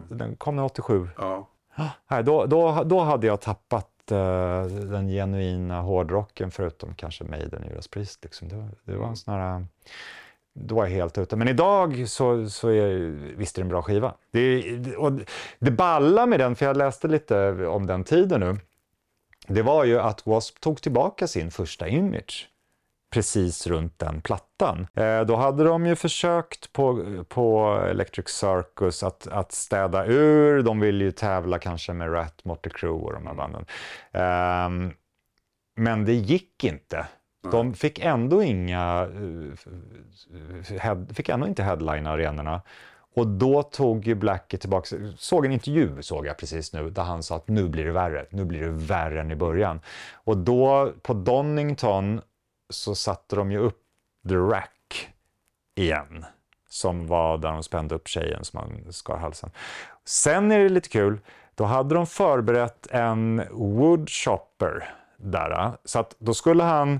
Den kom 87. Ja. Nej, då, då, då hade jag tappat eh, den genuina hårdrocken förutom kanske Maiden och Judas Priest. Liksom. Det, var- det var en sån här... Då var jag helt ute. Men idag så, så är, visst är det en bra skiva. Det, och det balla med den, för jag läste lite om den tiden nu, det var ju att W.A.S.P. tog tillbaka sin första image precis runt den plattan. Eh, då hade de ju försökt på, på Electric Circus att, att städa ur. De ville ju tävla kanske med Rat, Motley Crue och de här banden. Ehm, men det gick inte. De fick ändå inga, eh, fick ändå inte headline arenorna. Och då tog ju Blackie tillbaka, såg en intervju såg jag precis nu, där han sa att nu blir det värre, nu blir det värre än i början. Och då på Donington så satte de ju upp The Rack igen. Som var där de spände upp tjejen som man skar halsen. Sen är det lite kul, då hade de förberett en woodchopper där. Eh. Så att då skulle han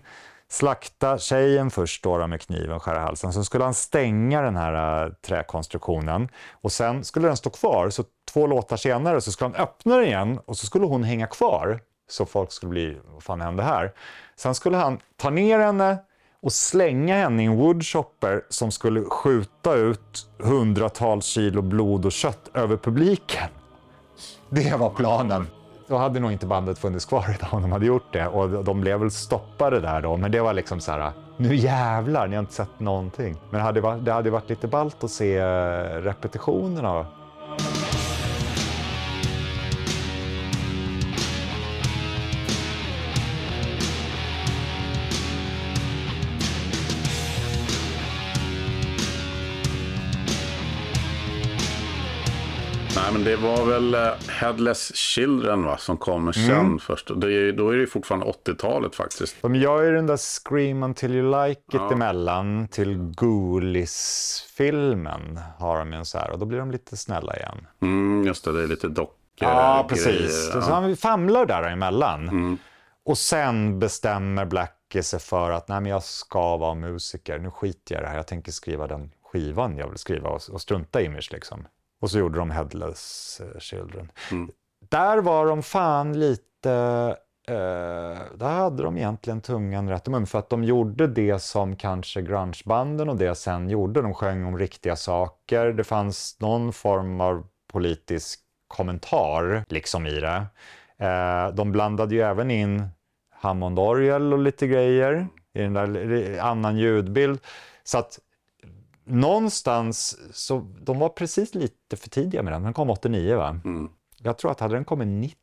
slakta tjejen först då, då med kniven, skära halsen. Sen skulle han stänga den här äh, träkonstruktionen och sen skulle den stå kvar. Så två låtar senare så skulle han öppna den igen och så skulle hon hänga kvar. Så folk skulle bli, vad fan hände här? Sen skulle han ta ner henne och slänga henne i en woodchopper som skulle skjuta ut hundratals kilo blod och kött över publiken. Det var planen. Då hade nog inte bandet funnits kvar idag om de hade gjort det. Och de blev väl stoppade där då. Men det var liksom så här, nu jävlar, ni har inte sett någonting. Men det hade varit, det hade varit lite ballt att se eh, repetitionerna. Det var väl eh, Headless Children va, som kommer sen Mm. först. Det är, då är det ju fortfarande 80-talet faktiskt. De gör ju den där Scream Until You Like It Ja. emellan till Ghoulies-filmen. Har de ju en så här, och då blir de lite snälla igen. Mm, just det, det är lite dockor. Ja, grejer, precis. ja. Så han famlar där emellan. Och sen bestämmer Blackie sig för att Nej, men jag ska vara musiker. Nu skiter jag i det här. Jag tänker skriva den skivan jag vill skriva och, och strunta i Image liksom. Och så gjorde de Headless eh, Children. Där var de fan lite... Eh, där hade de egentligen tungan rätt i mun. För att de gjorde det som kanske grungebanden och det sen gjorde. De sjöng om riktiga saker. Det fanns någon form av politisk kommentar liksom i det. Eh, de blandade ju även in Hammondorgel och lite grejer i den där annan ljudbild. Så att någonstans så de var precis lite för tidiga med den. Den kom 89 va? Jag tror att hade den kommit 90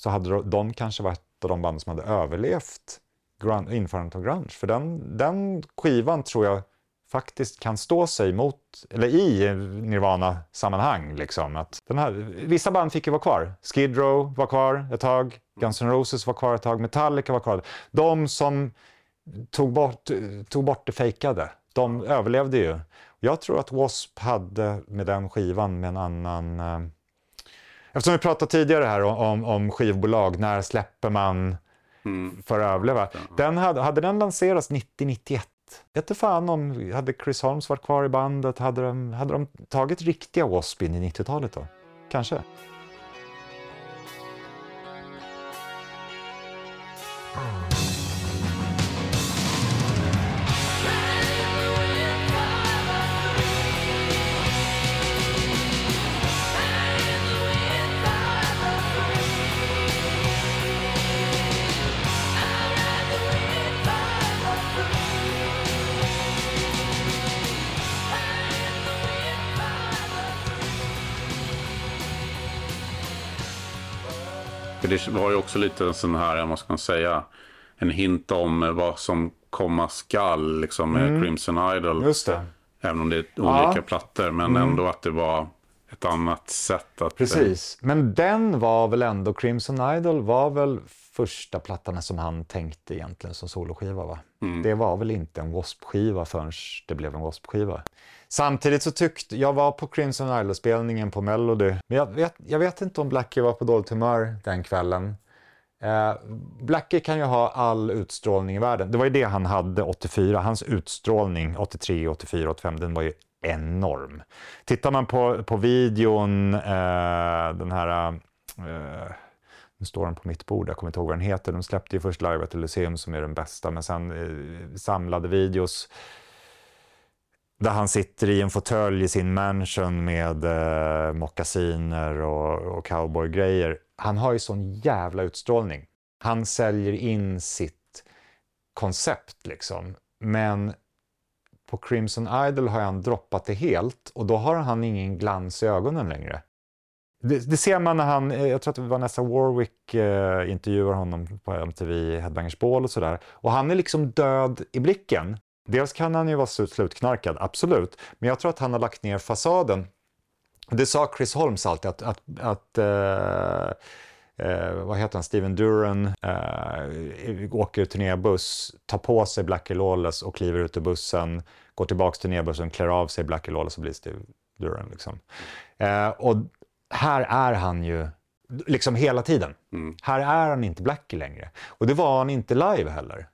så hade de- de kanske varit av de band som hade överlevt införandet av grunge. För den, den skivan tror jag faktiskt kan stå sig mot, eller i Nirvana-sammanhang. Liksom. Att den här, vissa band fick ju vara kvar. Skid Row var kvar ett tag, Guns N' Roses var kvar ett tag, Metallica var kvar. De som tog bort, tog bort det fejkade, de överlevde ju. Jag tror att W.A.S.P. hade med den skivan med en annan... Eh, eftersom vi pratade tidigare här om, om, skivbolag, när släpper man för att överleva? Den hade, hade den lanserats 90-91? Vet inte fan om, hade Chris Holmes varit kvar i bandet? Hade de, hade de tagit riktiga W.A.S.P. in i 90-talet då? Kanske. För det var ju också lite en sån här, vad ska man säga, en hint om vad som komma skall liksom, med Crimson Idol. Just det. Även om det är olika Ja. Mm. plattor, men ändå att det var ett annat sätt att... Precis, men den var väl ändå, Crimson Idol var väl första plattan som han tänkte egentligen som soloskiva va? Det var väl inte en W.A.S.P-skiva förrän det blev en W.A.S.P-skiva. Samtidigt så tyckte, jag var på Crimson Idol-spelningen på Melody, men jag vet, jag vet inte om Blackie var på dåligt humör den kvällen. Eh, Blackie kan ju ha all utstrålning i världen. Det var ju det han hade 84. Hans utstrålning 83, 84, 85, den var ju enorm. Tittar man på, på videon, eh, den här... Eh, nu står den på mitt bord, jag kommer inte ihåg vad den heter. De släppte ju först Live at the Lyceum som är den bästa, men sen eh, samlade videos där han sitter i en fåtölj i sin mansion med eh, mockasiner och, och cowboygrejer. Han har ju sån jävla utstrålning. Han säljer in sitt koncept liksom. Men på Crimson Idol har han droppat det helt och då har han ingen glans i ögonen längre. Det, det ser man när han, eh, jag tror att det var Warwick eh, intervjuar honom på MTV Headbangers Ball och sådär. Och han är liksom död i blicken. Dels kan han ju vara slut- slutknarkad, absolut. Men jag tror att han har lagt ner fasaden. Det sa Chris Holmes alltid att, att, att eh, eh, vad heter han, Steven Duran eh, åker turnébuss, tar på sig Blackie Lawless och kliver ut ur bussen, går tillbaks till turnébussen, klär av sig Blackie Lawless och blir Steve Duran. Liksom. Eh, och här är han ju Liksom hela tiden. Här är han inte Blackie längre. Och det var han inte live heller.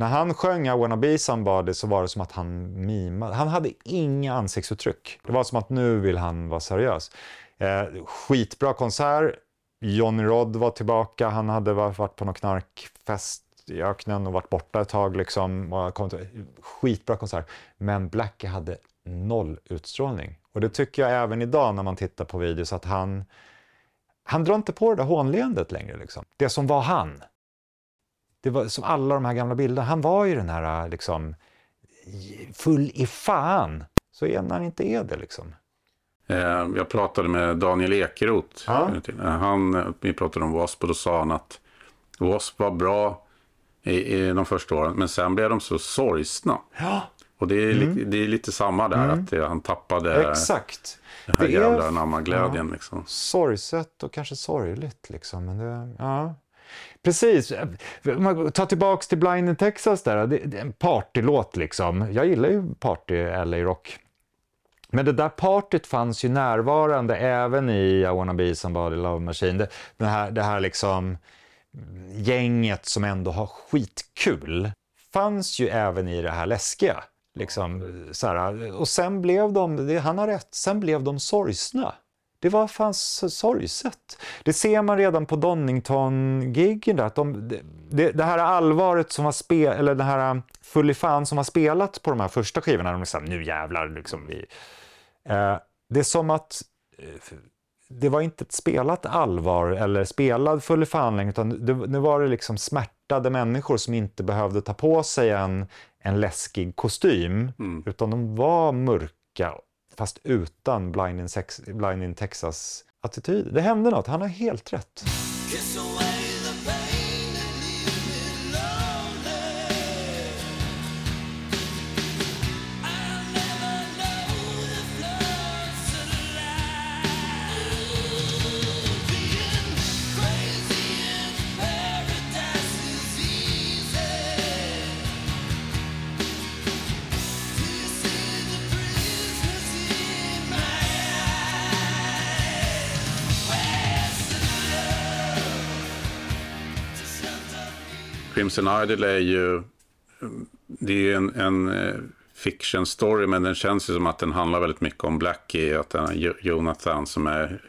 När han sjöng I wanna be somebody så var det som att han mimade. Han hade inga ansiktsuttryck. Det var som att nu vill han vara seriös. Eh, skitbra konsert. Johnny Rod var tillbaka. Han hade varit på någon knarkfest i öknen och varit borta ett tag. Liksom, och kom till, skitbra konsert. Men Blackie hade noll utstrålning. Och det tycker jag även idag när man tittar på videos att han, han drar inte på det där hånleendet längre. Liksom. Det som var han. Det var som alla de här gamla bilderna. Han var ju den här liksom full i fan. Så är han inte är det liksom. Eh, Jag pratade med Daniel Ekeroth. Ja. Eh, Han, vi pratade om W.A.S.P. och då sa han att W.A.S.P. var bra i, i de första åren. Men sen blev de så sorgsna. Ja, Och det är, li, det är lite samma där. Att det, han tappade exakt. den här Det är- jävla anamma-glädjen. Liksom. sorgset och kanske sorgligt. Liksom. Men det, ja. Precis. Ta tillbaka tillbaks till Blind in Texas där. Det, det är en partylåt liksom. Jag gillar ju party LA Rock. Men det där partyt fanns ju närvarande även i I wanna be somebody love machine. Det, det, här, det här liksom gänget som ändå har skitkul fanns ju även i det här läskiga. Liksom, så här, och sen blev de, det, han har rätt, sen blev de sorgsna. Det var fan så sorgset. Det ser man redan på. Att de, det- det, här allvaret som var spel, eller det här full i fan som har spelat på de här första skivorna. De är så här, nu jävlar liksom. Vi, eh, det är som att eh, det var inte ett spelat allvar eller spelad full i fan längre, utan det, nu var det liksom smärtade människor som inte behövde ta på sig en, en läskig kostym, utan de var mörka, fast utan Blind in, Sex, Blind in Texas-attityd. Det hände något, han har helt rätt. Crimson Idol är ju det är ju en, en eh, fiction story men den känns ju som att den handlar väldigt mycket om Blackie. Att den Jonathan som är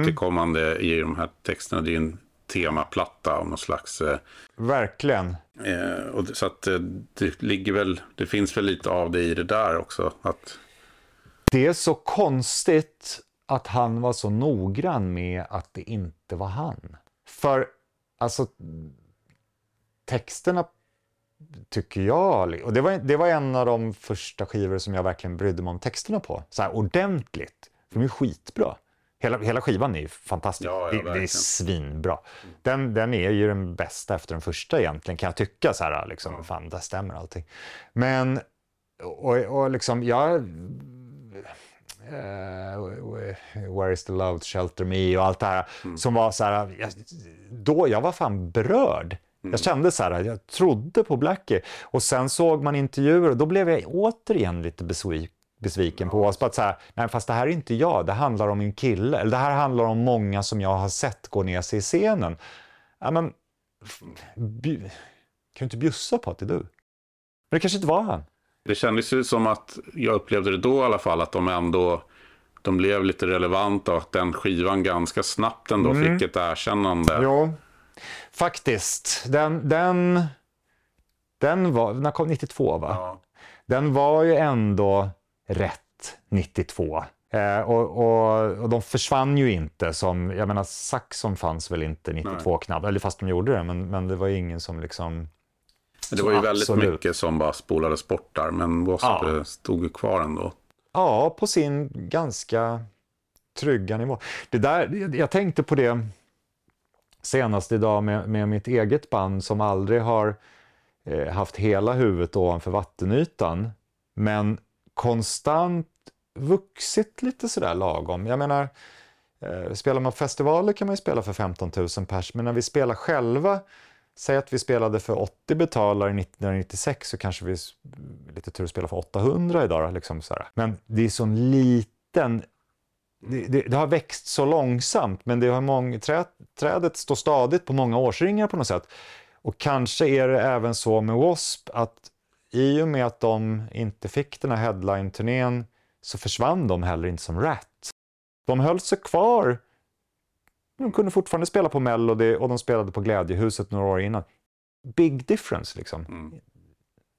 återkommande i de här texterna. Det är en temaplatta av någon slags... Eh, Verkligen. eh, och så att eh, det ligger väl, det finns väl lite av det i det där också. Att, Det är så konstigt att han var så noggrann med att det inte var han. För alltså texterna tycker jag, och det var, det var en av de första skivor som jag verkligen brydde mig om texterna på. Så här ordentligt. För de är skitbra. Hela, hela skivan är ju fantastisk. Ja, ja, det, det är svinbra. Den, den är ju den bästa efter den första egentligen, kan jag tycka. Så här, liksom, Fan, där stämmer allting. Men, och, och liksom, jag eh, Where is the love shelter me och allt det här som var så här, jag, då jag var fan berörd. Jag kände så här, jag trodde på Blackie och sen såg man intervjuer och då blev jag återigen lite besvi- besviken på oss. Att så här, nej fast det här är inte jag, det handlar om en kille. Eller det här handlar om många som jag har sett gå ner sig i scenen. Ja, men, kan du inte bjussa på att det är du? Men det kanske inte var han. det kändes ju som att, jag upplevde det då i alla fall, att de ändå de blev lite relevanta och att den skivan ganska snabbt ändå fick ett erkännande. Jo, faktiskt. Den, den, den var, den kom 92 va? Ja. Den var ju ändå rätt 92. Eh, och, och, och de försvann ju inte som, jag menar Saxon fanns väl inte 92 knappt, eller fast de gjorde det, men, men det var ju ingen som liksom... Det var ju väldigt absolut. mycket som bara spolades bort där, men W.A.S.P. Ja. stod ju kvar ändå. Ja, på sin ganska trygga nivå. Det där, jag tänkte på det senast idag med, med mitt eget band som aldrig har eh, haft hela huvudet ovanför vattenytan, men konstant vuxit lite sådär lagom. Jag menar, eh, spelar man festivaler kan man ju spela för 15 000 pers, men när vi spelar själva, säg att vi spelade för 80 betalare 1996 så kanske vi lite tur spelar för 800 idag. Liksom sådär. Men det är sån liten det, det, det har växt så långsamt, men det har mång, trä, trädet står stadigt på många årsringar på något sätt. Och kanske är det även så med W.A.S.P. att i och med att de inte fick den här headline-turnén så försvann de heller inte som Rat. De höll sig kvar. De kunde fortfarande spela på Melody och de spelade på Glädjehuset några år innan. Big difference liksom. Mm.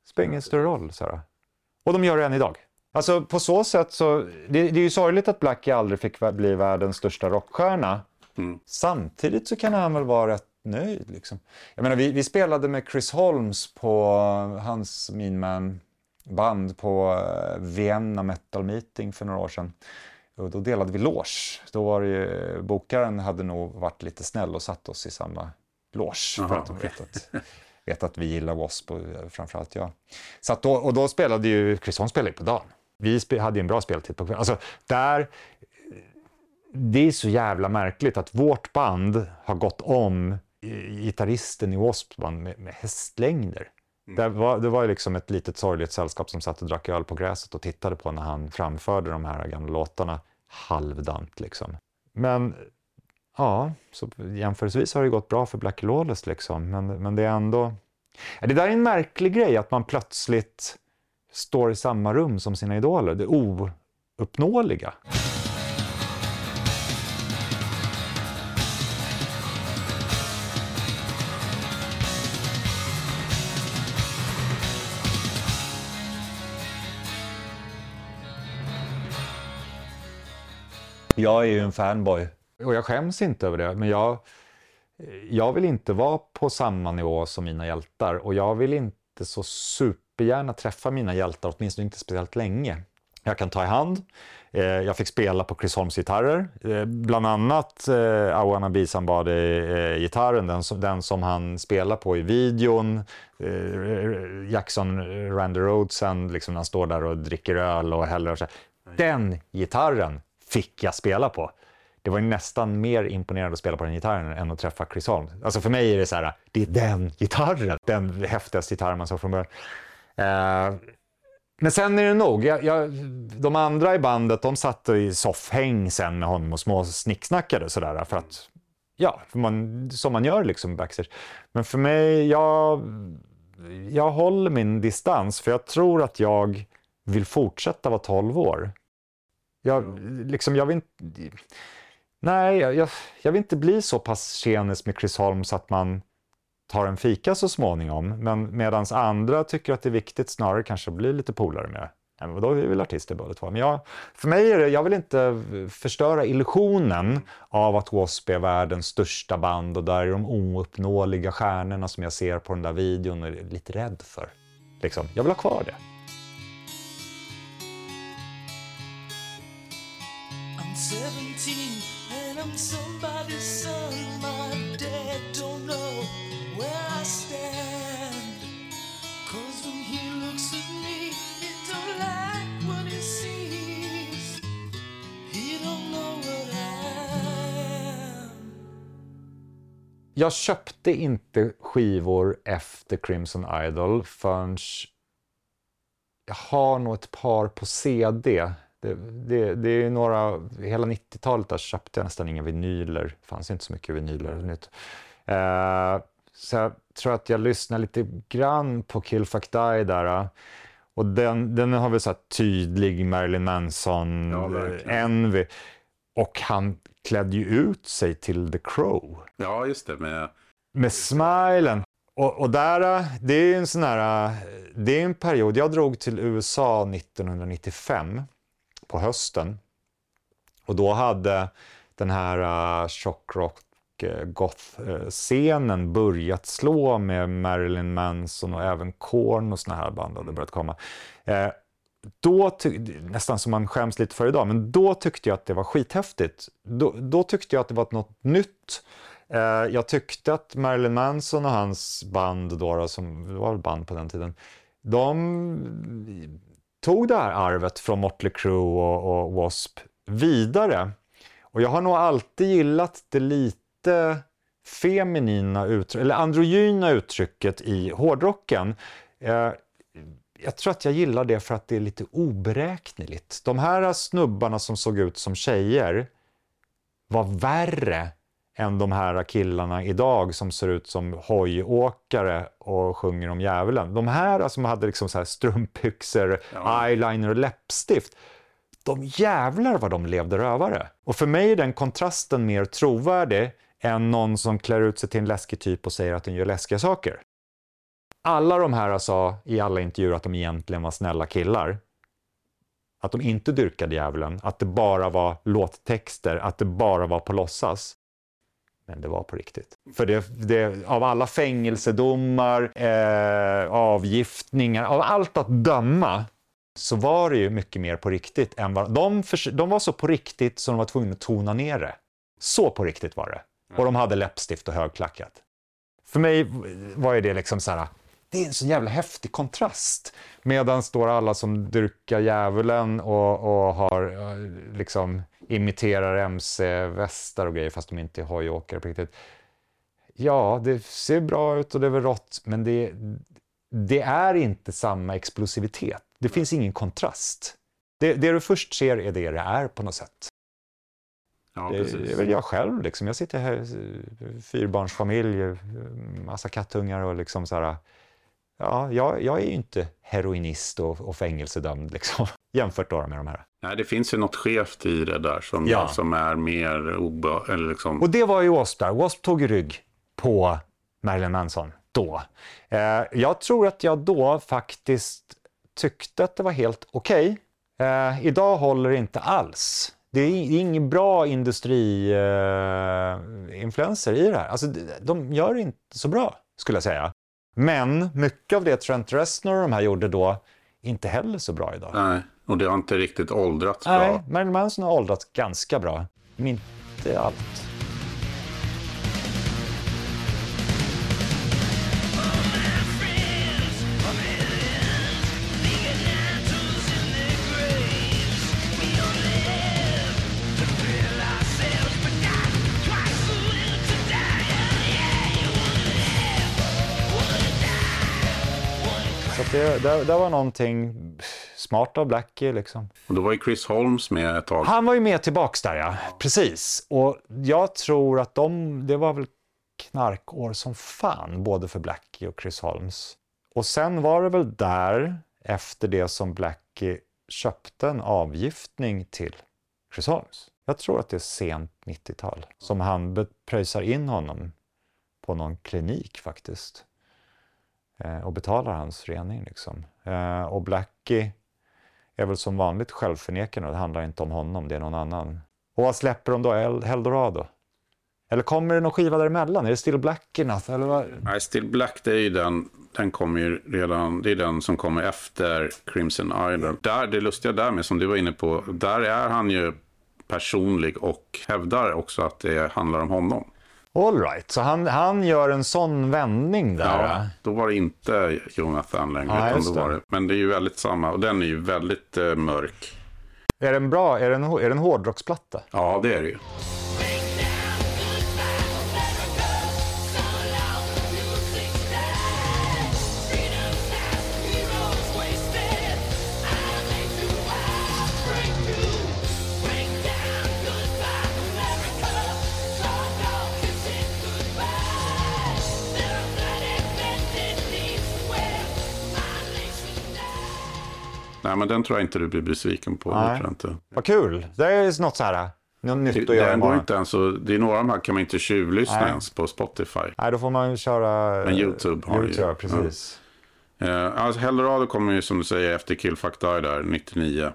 Spelar ingen större roll. Så här. Och de gör det än idag. Alltså på så sätt så, det, det är ju sorgligt att Blackie aldrig fick bli världens största rockstjärna. Mm. Samtidigt så kan han väl vara rätt nöjd. Liksom. Jag menar, vi, vi spelade med Chris Holmes på hans Mean Man-band på eh, Vienna Metal Meeting för några år sedan. Och då delade vi loge. Då var det ju, bokaren hade nog varit lite snäll och satt oss i samma loge. för Jaha, att de vet att, vet att vi gillar W.A.S.P. och eh, framförallt jag. Så då, och då spelade ju, Chris Holmes spelade ju på dagen. Vi hade ju en bra speltid på kvällen. Alltså, där, det är så jävla märkligt att vårt band har gått om gitarristen i W.A.S.P. band med, med hästlängder. Det, var, det var ju liksom ett litet sorgligt sällskap som satt och drack öl på gräset och tittade på när han framförde de här gamla låtarna halvdant liksom. Men ja, så jämförelsevis har det gått bra för Blackie Lawless liksom. Men, men det är ändå... Det där är en märklig grej att man plötsligt står i samma rum som sina idoler. Det ouppnåeliga. Jag är ju en fanboy. Och jag skäms inte över det, men jag, jag vill inte vara på samma nivå som mina hjältar. Och jag vill inte så super supergärna träffa mina hjältar, åtminstone inte speciellt länge. Jag kan ta i hand. Eh, Jag fick spela på Chris Holms gitarrer. Eh, Bland annat eh, I wanna be somebody-gitarren, eh, den som, den som han spelar på i videon. Eh, Jackson Randy Rhodesen, liksom när han står där och dricker öl och häller och så. Den gitarren fick jag spela på. Det var nästan mer imponerande att spela på den gitarren än att träffa Chris Holm. Alltså för mig är det så här, det är den gitarren, den häftigaste gitarren man såg från början. Eh, men sen är det nog, jag, jag, de andra i bandet de satt i soffhäng sen med honom och små snicksnackade sådär för att, ja, för man, som man gör liksom backstage. Men för mig, jag, jag håller min distans för jag tror att jag vill fortsätta vara 12 år. Jag, liksom, jag vill inte... Nej, jag, jag, vill inte bli så pass tjenis med Chris Holm så att man tar en fika så småningom. Men medans andra tycker att det är viktigt snarare kanske att bli lite polare med. Ja, men då är vi väl artister båda två. Men jag, för mig är det, jag vill inte förstöra illusionen av att W.A.S.P. är världens största band och där är de ouppnåeliga stjärnorna som jag ser på den där videon och är lite rädd för. Liksom. Jag vill ha kvar det. I'm 17 and I'm somebody's son. Jag köpte inte skivor efter Crimson Idol förrän jag har nog ett par på CD. Det, det, det är några, hela 90-talet där köpte jag nästan inga vinyler. Det fanns inte så mycket vinyler. Nytt. Eh, så jag tror att jag lyssnar lite grann på Kill Fuck Die där. eh. Och den, den har väl så tydlig Marilyn Manson, Ja, eh. Envy. Och han klädde ju ut sig till The Crow Ja, just det. Med, med smilen. Och, och där, äh, det är en sån här, äh, det är en period, jag drog till USA 1995 på hösten. Och då hade den här uh, uh, goth-scenen börjat slå med Marilyn Manson och även Korn och såna här band hade börjat komma. Då nästan som man skäms lite för idag, men då tyckte jag att det var skithäftigt. Då, då tyckte jag att det var något nytt. Eh, jag tyckte att Marilyn Manson och hans band, då, då, som var band på den tiden, de tog det här arvet från Motley Crue och, och W.A.S.P. vidare. Och jag har nog alltid gillat det lite feminina uttryck, eller androgyna uttrycket i hårdrocken. Eh, jag tror att jag gillar det för att det är lite oberäkneligt. De här snubbarna som såg ut som tjejer var värre än de här killarna idag som ser ut som hojåkare och sjunger om djävulen. De här som hade liksom så här strumpbyxor, eyeliner och läppstift. De jävlar vad de levde rövare. Och för mig är den kontrasten mer trovärdig än någon som klär ut sig till en läskig typ och säger att den gör läskiga saker. Alla de här sa i alla intervjuer att de egentligen var snälla killar. Att de inte dyrkade djävulen, att det bara var låttexter, att det bara var på låtsas. Men det var på riktigt. För det, det, av alla fängelsedomar, eh, avgiftningar, av allt att döma så var det ju mycket mer på riktigt än vad... De, för, de var så på riktigt så de var tvungna att tona ner det. Så på riktigt var det. Och de hade läppstift och högklackat. För mig var ju det liksom så här, det är en så jävla häftig kontrast. Medan står alla som dyrkar djävulen och, och har eh, liksom imiterar MC-västar och grejer fast de inte är hojåkare på riktigt. Ja, det ser bra ut och det är väl rått, men det, det är inte samma explosivitet. Det finns ingen kontrast. Det, det du först ser är det det är på något sätt. Ja, Det precis. är väl jag själv. Liksom. Jag sitter här, fyrbarnsfamilj, massa kattungar och liksom så här. Ja, jag, jag är ju inte heroinist och, och fängelsedömd liksom, jämfört då med de här. Nej, det finns ju något skevt i det där som, Ja. som är mer obe... Eller liksom... Och det var ju W.A.S.P. där. W.A.S.P. tog ju rygg på Marilyn Manson då. Eh, jag tror att jag då faktiskt tyckte att det var helt okej. Eh, idag håller det inte alls. Det är ingen bra industriinfluenser eh, i det här. Alltså, de- de gör det inte så bra, skulle jag säga. Men mycket av det Trent Reznor och de här gjorde då, inte heller så bra idag. Nej, och det har inte riktigt åldrats Nej, bra. Marilyn Manson har åldrats ganska bra, men inte allt. Det, det, var någonting smart av Blackie liksom. Och då var ju Chris Holmes med ett tag. Han var ju med tillbaks där ja, precis. Och jag tror att de, det var väl knarkår som fan, både för Blackie och Chris Holmes. Och sen var det väl där, efter det som Blackie köpte en avgiftning till Chris Holmes. Jag tror att det är sent 90-tal som han pröjsar in honom på någon klinik faktiskt. Eh, och betalar hans rening liksom. Eh, och Blackie är väl som vanligt självförnekande och det handlar inte om honom, det är någon annan. Och vad släpper de då? El- Eldorado? Eller kommer det någon skiva däremellan? Är det Still Black Enough? Eller vad? Nej, Still Black, det är ju den, den kommer ju redan, det är den som kommer efter Crimson Island. Där, det lustiga där med, som du var inne på, där är han ju personlig och hävdar också att det handlar om honom. All right, så han, han gör en sån vändning där. Ja, då var det inte Jonathan längre. Ja, utan då var det, men det är ju väldigt samma, och den är ju väldigt eh, mörk. Är den bra? Är den, är den hårdrocksplatta? Ja, det är det ju. Nej, men den tror jag inte du blir besviken på. Det Nej. jag inte. Vad kul! Det är något så här, något nytt att göra Den går inte ens, och det är några av de här kan man inte tjuvlyssna Nej. ens på Spotify. Nej, då får man köra... Men YouTube har YouTube, ju- ja, precis. Eh, alltså Eldorado kommer ju som du säger efter Kill Fuck Die där, 99.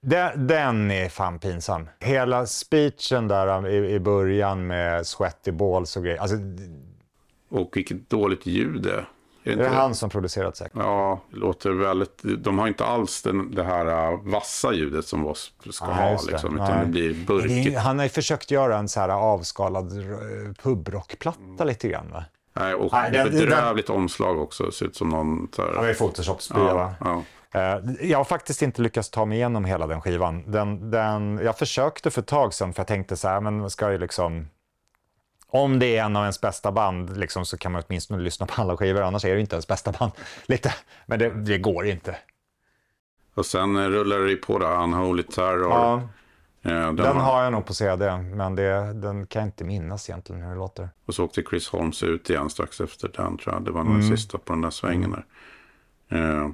Den, den är fan pinsam. Hela speechen där i, i början med sweaty balls och grejer. Alltså, Och vilket dåligt ljud det är. Är det det är han som producerat säkert. Ja, det låter väldigt... De har inte alls den, det här uh, vassa ljudet som W.A.S.P. ska Nej, ha. det. Liksom, Nej. utan det blir Det burkigt. han har ju försökt göra en så här avskalad eh, pubrockplatta lite grann va? Nej, och Nej, det- det- bedrövligt omslag också. Ser ut som någon... Så här, Ja, det är Photoshop-spya va? ja, ja. Eh, Jag har faktiskt inte lyckats ta mig igenom hela den skivan. Den, den, jag försökte för ett tag sedan för jag tänkte så här, men ska jag liksom Om det är en av ens bästa band liksom, så kan man åtminstone lyssna på alla skivor, annars är det inte ens bästa band. Lite, men det, det går inte. Och sen eh, rullar det på då, Unholy Terror. Ja, Eh, den den har- har jag nog på CD, men det, den kan jag inte minnas egentligen hur det låter. Och så åkte Chris Holmes ut igen strax efter den tror jag. Det var nog Mm. den sista på den där svängen där. Eh,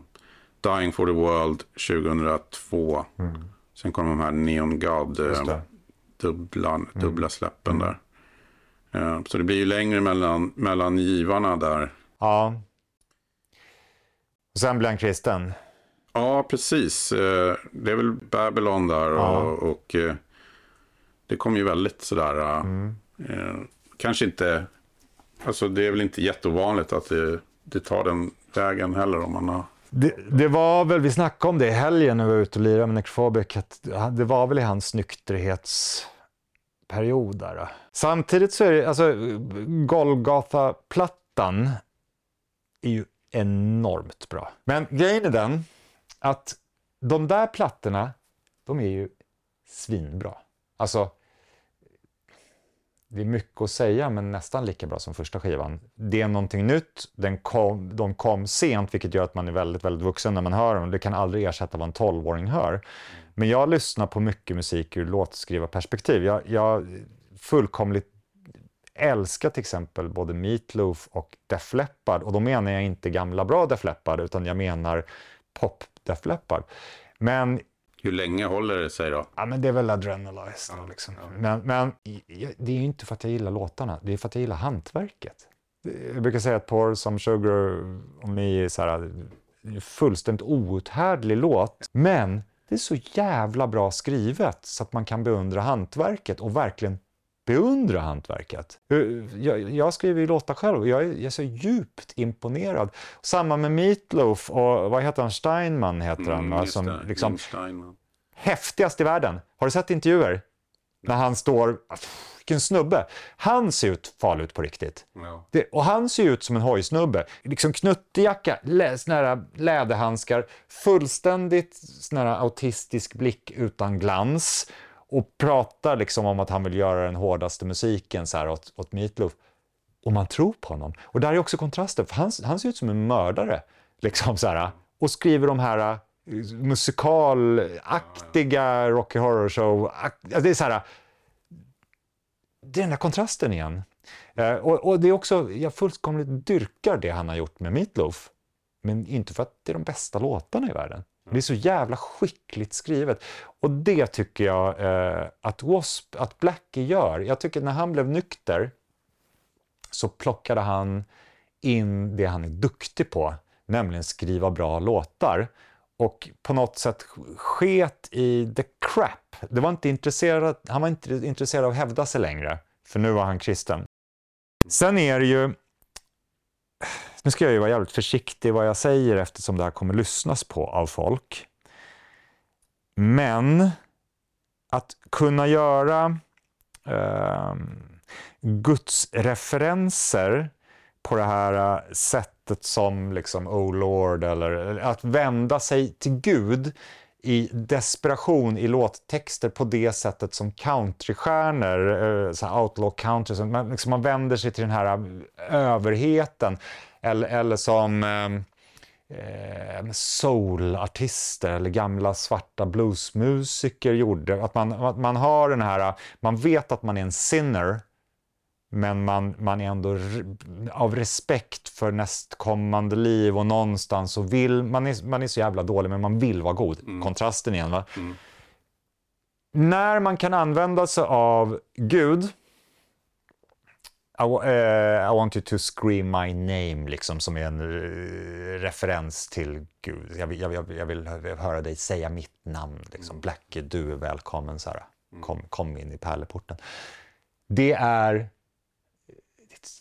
Dying for the World 2002. Sen kom de här Neon God Mm. Mm. dubbla, dubbla släppen där. Så det blir ju längre mellan, mellan givarna där. Ja. Och sen blir han kristen. Ja, precis. Eh, Det är väl Babylon där och, och eh, det kom ju väldigt sådär. eh, Mm. kanske inte, alltså det är väl inte jätteovanligt att det, det tar den vägen heller om man har. Det, det var väl, vi snackade om det i helgen när vi var ute och lirade med Necrophobic, att det var väl i hans period där. då. Samtidigt så är det, alltså Golgata-plattan är ju enormt bra. Men grejen är den att de där plattorna, de är ju svinbra. Alltså, det är mycket att säga, men nästan lika bra som första skivan. Det är någonting nytt, den kom, de kom sent, vilket gör att man är väldigt, väldigt vuxen när man hör dem. Det kan aldrig ersätta vad en 12-åring hör. Men jag lyssnar på mycket musik ur låtskrivarperspektiv. Jag, jag fullkomligt älskar till exempel både Meatloaf och Def Leppard. Och då menar jag inte gamla bra Def Leppard, utan jag menar pop Def Leppard. Men Hur länge håller det sig då? Ja, men det är väl adrenalized. då, liksom. Men, men i- det är ju inte för att jag gillar låtarna, det är för att jag gillar hantverket. Jag brukar säga att Pour Some Sugar on Me är så här, en fullständigt outhärdlig låt, men det är så jävla bra skrivet så att man kan beundra hantverket och verkligen beundra hantverket. Jag, jag skriver ju låtar själv och jag är, jag är så djupt imponerad. Samma med Meatloaf och vad heter han, Steinman heter han, Mm, som liksom häftigast i världen. Har du sett intervjuer? När han står, vilken snubbe. Han ser ut farlig ut på riktigt. Ja. Det, och han ser ut som en hojsnubbe. Liksom knuttejacka, lä, såna här läderhandskar, fullständigt sån här autistisk blick utan glans och pratar liksom om att han vill göra den hårdaste musiken så här åt, åt Meatloaf. Och man tror på honom. Och där är också kontrasten, för han, han ser ut som en mördare. Liksom så här, och skriver de här musikalaktiga Rocky Horror Show. Det är så här, det är den där kontrasten igen. Eh, och, och det är också, jag fullkomligt dyrkar det han har gjort med Meatloaf. Men inte för att det är de bästa låtarna i världen. Det är så jävla skickligt skrivet. Och det tycker jag eh, att Wasp, att Blackie gör. Jag tycker när han blev nykter så plockade han in det han är duktig på, nämligen skriva bra låtar. Och på något sätt sket i the crap. Det var inte intresserad, han var inte intresserad av att hävda sig längre, för nu var han kristen. Sen är det ju... Nu ska jag ju vara jävligt försiktig vad jag säger eftersom det här kommer lyssnas på av folk. Men att kunna göra eh, gudsreferenser på det här eh, sättet sättet som liksom Oh Lord eller att vända sig till Gud i desperation i låttexter på det sättet som countrystjärnor, eh, så outlaw country, så man, liksom man vänder sig till den här eh, överheten eller, eller som eh, eh, soulartister eller gamla svarta bluesmusiker gjorde. Att man, att man har den här, man vet att man är en sinner men man, man är ändå av respekt för nästkommande liv och någonstans så vill, man är, man är så jävla dålig men man vill vara god. Kontrasten igen va. När man kan använda sig av Gud I, eh, I want you to scream my name, liksom, som är en eh, referens till Gud. Jag vill, jag, vill- jag vill höra dig säga mitt namn. Liksom. Blackie, du är välkommen. Så här. Kom, kom in i pärleporten. Det är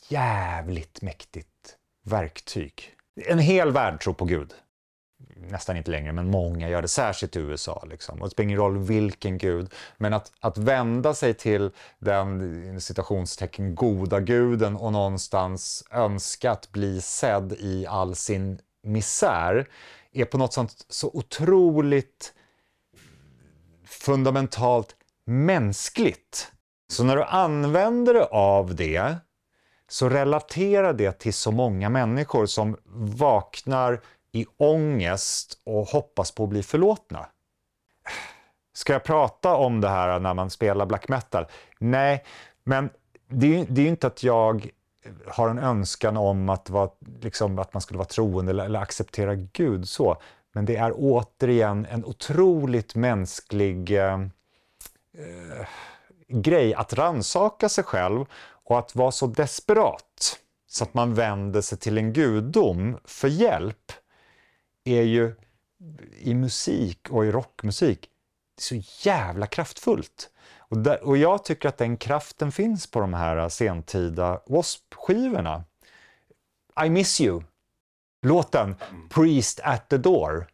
jävligt mäktigt verktyg. En hel värld tror på Gud. Nästan inte längre, men många gör det, särskilt i USA. Liksom. Och det spelar ingen roll vilken gud, men att, att vända sig till den citationstecken goda guden och någonstans önska att bli sedd i all sin misär är på något sånt så otroligt fundamentalt mänskligt Så när du använder dig av det så relaterar det till så många människor som vaknar i ångest och hoppas på att bli förlåtna. Ska jag prata om det här när man spelar black metal? Nej, men det är, det är ju inte att jag har en önskan om att, vara, liksom, att man skulle vara troende eller, eller acceptera Gud så. Men det är återigen en otroligt mänsklig eh, eh, grej att ransaka sig själv och att vara så desperat så att man vänder sig till en gudom för hjälp är ju i musik och i rockmusik så jävla kraftfullt. Och, där, och jag tycker att den kraften finns på de här sentida W.A.S.P-skivorna. I miss you. Låten Priest at the door.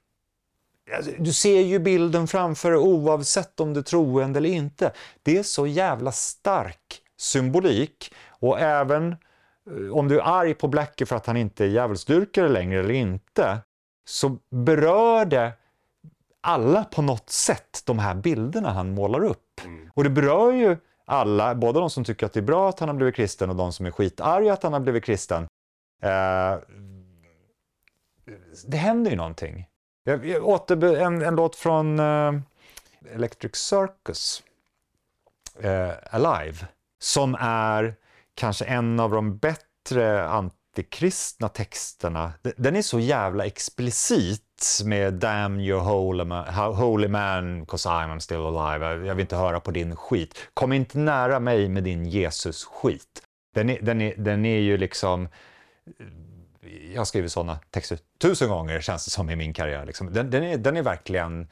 Alltså, du ser ju bilden framför dig oavsett om du är troende eller inte. Det är så jävla stark symbolik och även eh, om du är arg på Blackie för att han inte är djävulsdyrkare längre eller inte så berör det alla på något sätt, de här bilderna han målar upp. Och det berör ju alla, både de som tycker att det är bra att han har blivit kristen och de som är skitarga att han har blivit kristen. Eh, det händer ju någonting. Jag, jag återbe, en, en låt från eh, Electric Circus, eh, Alive, som är kanske en av de bättre antikristna texterna. Den- är så jävla explicit med Damn you holy man, holy man cause I'm still alive. Jag vill inte höra på din skit. Kom inte nära mig med din Jesus-skit. Den är, den, är, den är ju liksom eh, jag har skrivit sådana texter tusen gånger känns det som i min karriär. Liksom. Den, den, är, den är verkligen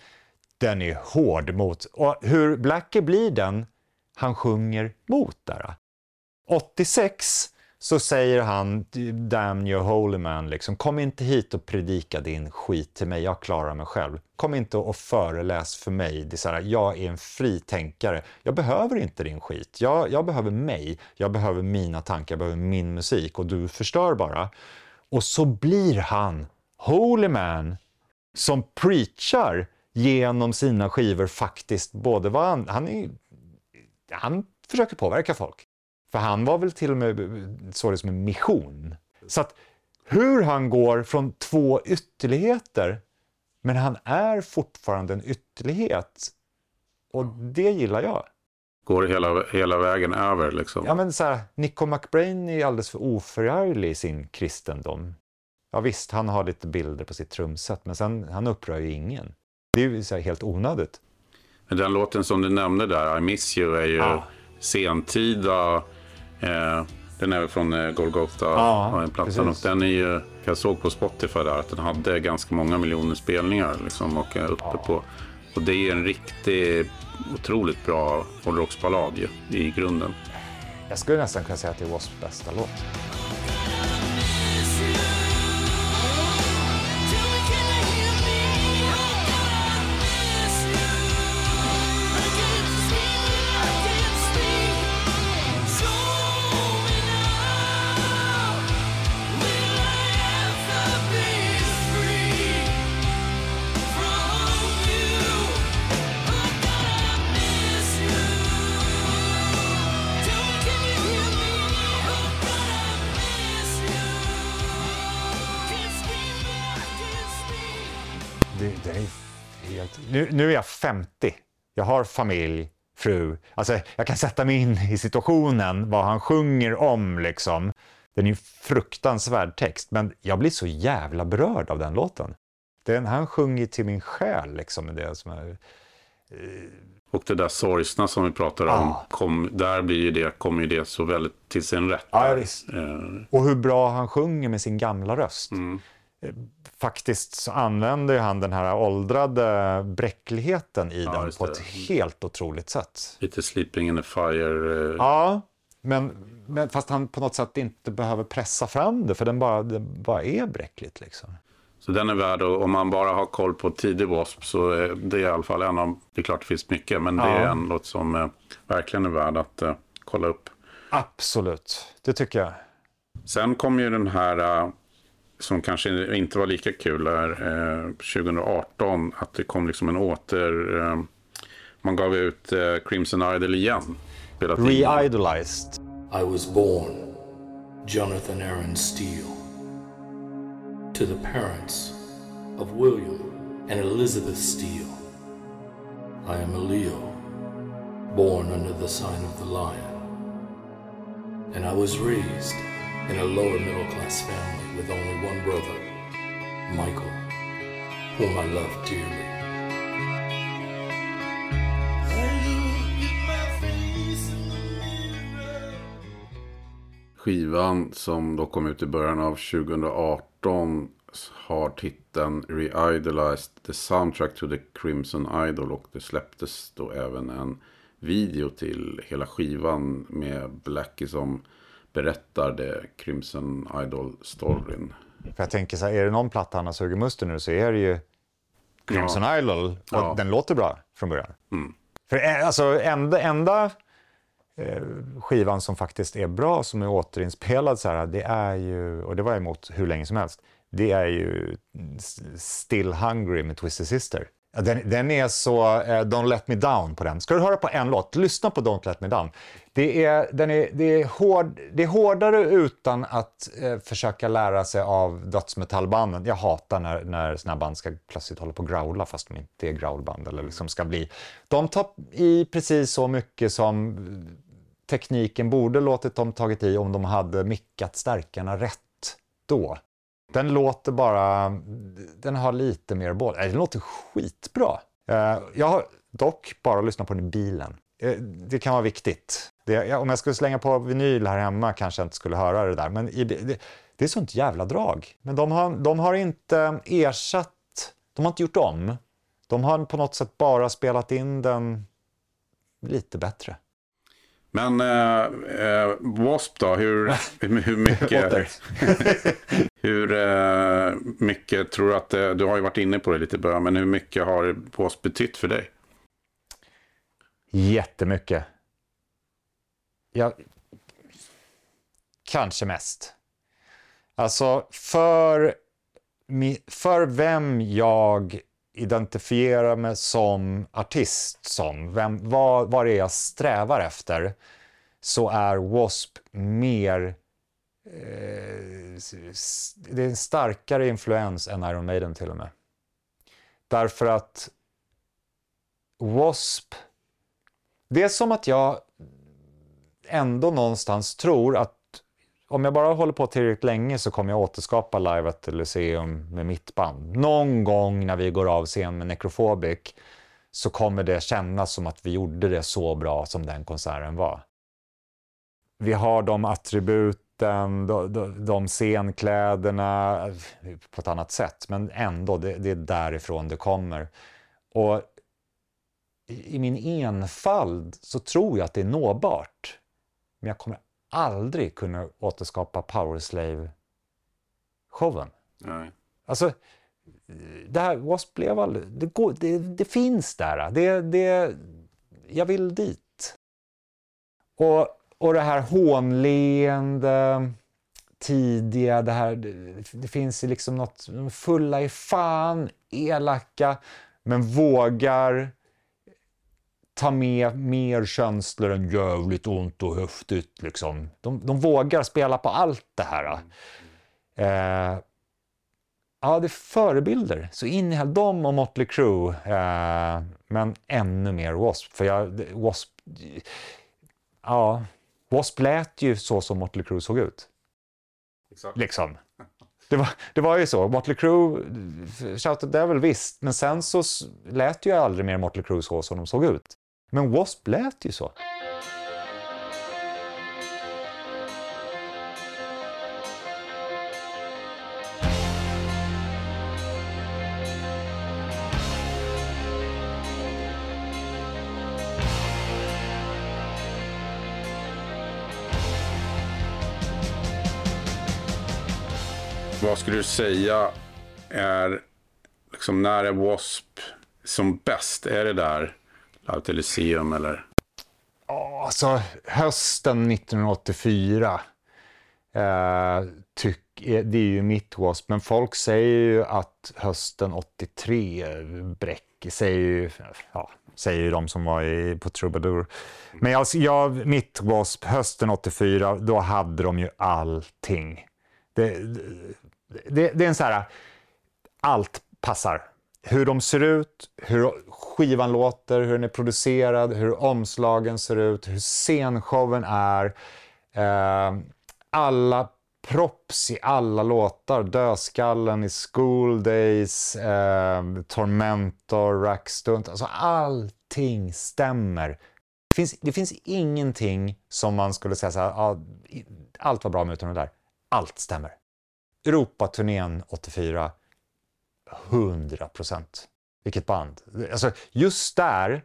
den är hård mot, och hur Blackie blir den han sjunger mot där. 86 så säger han Damn you holy man, liksom, kom inte hit och predika din skit till mig, jag klarar mig själv. Kom inte och föreläs för mig, det är så här, jag är en fri tänkare, jag behöver inte din skit, jag, jag behöver mig, jag behöver mina tankar, jag behöver min musik och du förstör bara. Och så blir han holy man som preachar genom sina skivor faktiskt både vad han, han, är, han försöker påverka folk. För han var väl till och med så det som en mission. Så att hur han går från två ytterligheter, men han är fortfarande en ytterlighet. Och det gillar jag. Går hela, hela vägen över liksom. Ja, men så här, Nico McBrain är alldeles för oförarglig i sin kristendom. Ja visst, han har lite bilder på sitt trumset, men sen, han upprör ju ingen. Det är ju helt onödigt. Den låten som du nämnde där, I miss you, är ju Ja. sentida. Eh, den är väl från eh, Golgotha, ja, plattan. Och den är ju, jag såg på Spotify där att den hade ganska många miljoner spelningar. Liksom, och uppe på. Och det är en riktigt otroligt bra hårdrocksballad ju, i grunden. Jag skulle nästan kunna säga att det är W.A.S.P. bästa låt. Nu, är jag 50. Jag har familj, fru. Alltså, jag kan sätta mig in i situationen, vad han sjunger om. Liksom. Den är ju fruktansvärd text, men jag blir så jävla berörd av den låten. Den, han sjunger till min själ. Liksom, det som är, Och det där sorgsna som vi pratade om, Ja. kom, där blir ju det, kommer ju det så väldigt till sin rätt. Ja, där. visst. Eh, Och hur bra han sjunger med sin gamla röst. Mm. Eh, Faktiskt så använder han den här åldrade bräckligheten i Ja, den på ett helt otroligt sätt. lite Sleeping in the Fire. Eh, Ja, men, men fast han på något sätt inte behöver pressa fram det, för den bara, den bara är bräckligt. Liksom. Så den är värd, och om man bara har koll på tidig W.A.S.P. så är det i alla fall en av, det är klart det finns mycket, men det är Ja. en låt som eh, verkligen är värd att eh, kolla upp. Absolut, det tycker jag. Sen kom ju den här, eh, som kanske inte var lika kul, är, eh, 2018, att det kom liksom en åter... Eh, man gav ut eh, Crimson Idol igen. Re-idolized. I was born Jonathan Aaron Steele to the parents of William and Elizabeth Steele. I am a Leo, born under the sign of the lion. And I was raised in a lower middle class family with only one brother, Michael, whom I love dearly. Skivan som då kom ut i början av 2018 har titeln Re-Idolized the Soundtrack to the Crimson Idol och det släpptes då även en video till hela skivan med Blackie som berättar det Crimson Idol-storyn. För jag tänker så här, är det någon platta han har sugit musten nu så är det ju Crimson Idol. Och Ja. den låter bra från början. För eh, alltså enda, enda eh, skivan som faktiskt är bra, som är återinspelad så här, det är ju, och det var emot hur länge som helst, det är ju Still Hungry med Twisted Sister. Ja, Den, den är så, Uh, Don't Let Me Down på den. Ska du höra på en låt, lyssna på Don't Let Me Down. Det är, den är, det är, hård, det är hårdare utan att uh, försöka lära sig av dödsmetallbanden. Jag hatar när, när såna här band ska plötsligt hålla på och growla fast de inte är growlband. Eller liksom ska bli. De tar i precis så mycket som tekniken borde låtit dem tagit i om de hade mickat stärkarna rätt då. Den låter bara, den har lite mer boll. Den låter skitbra. Eh, jag har dock bara lyssnat på den i bilen. Eh, det kan vara viktigt. Det, om jag skulle slänga på vinyl här hemma kanske jag inte skulle höra det där. Men i, det, det är sånt jävla drag. Men de har, de har inte ersatt, de har inte gjort om. De har på något sätt bara spelat in den lite bättre. Men eh, eh, W.A.S.P. då, hur, hur mycket... Hur eh, mycket tror du att, det, du har ju varit inne på det lite i början, men hur mycket har W.A.S.P. betytt för dig? Jättemycket. Ja, kanske mest. Alltså, för, för vem jag identifierar mig som artist som, vem, vad, vad det är jag strävar efter, så är W.A.S.P. mer... Eh, det är en starkare influens än Iron Maiden till och med. Därför att W.A.S.P. Det är som att jag ändå någonstans tror att om jag bara håller på tillräckligt länge så kommer jag återskapa Live at the Lyceum med mitt band. Någon gång när vi går av scen med Necrophobic så kommer det kännas som att vi gjorde det så bra som den konserten var. Vi har de attributen, de, de, de scenkläderna på ett annat sätt, men ändå, det, det är därifrån det kommer. Och i i min enfald så tror jag att det är nåbart. Men jag kommer aldrig kunna återskapa Powerslave-showen. Nej. Alltså, det här Wasp blev aldrig... Det, går, det, det finns där. Det, det, jag vill dit. Och, och det här hånleende, tidiga, det här... Det, det finns liksom något fulla i fan, elaka, men vågar ta med mer känslor än jävligt ont och häftigt. Liksom. De, de vågar spela på allt det här. Eh, ja, det är förebilder. Så in i dem och Motley Crue. Eh, men ännu mer W.A.S.P. För jag, W.A.S.P. Ja, W.A.S.P. lät ju så som Motley Crue såg ut. Liksom. Det var, det var ju så. Motley Crue, Shout the Devil visst, men sen så lät ju aldrig mer Motley Crue så som de såg ut. Men W.A.S.P. lät ju så. Vad skulle du säga är, liksom, när är W.A.S.P. som bäst? Är det där Live till Lyceum eller? Alltså, hösten 1984. eh, tyck, är- det är ju mitt wasp, men folk säger ju att hösten 83, Bräck, säger ju, ja, säger ju de som var i, på Troubadour. Men alltså, jag, mitt wasp, hösten 84, då hade de ju allting. Det, det, det är en så här, allt passar. Hur de ser ut, hur skivan låter, hur den är producerad, hur omslagen ser ut, hur scenshowen är. Eh, alla props i alla låtar. Dödskallen i School Days, eh, Tormentor, Rackstunt. Alltså allting stämmer. Det finns, det finns ingenting som man skulle säga så här, ah, allt var bra med utan det där. Allt stämmer. Europaturnén 84, 100 procent. Vilket band. Alltså just där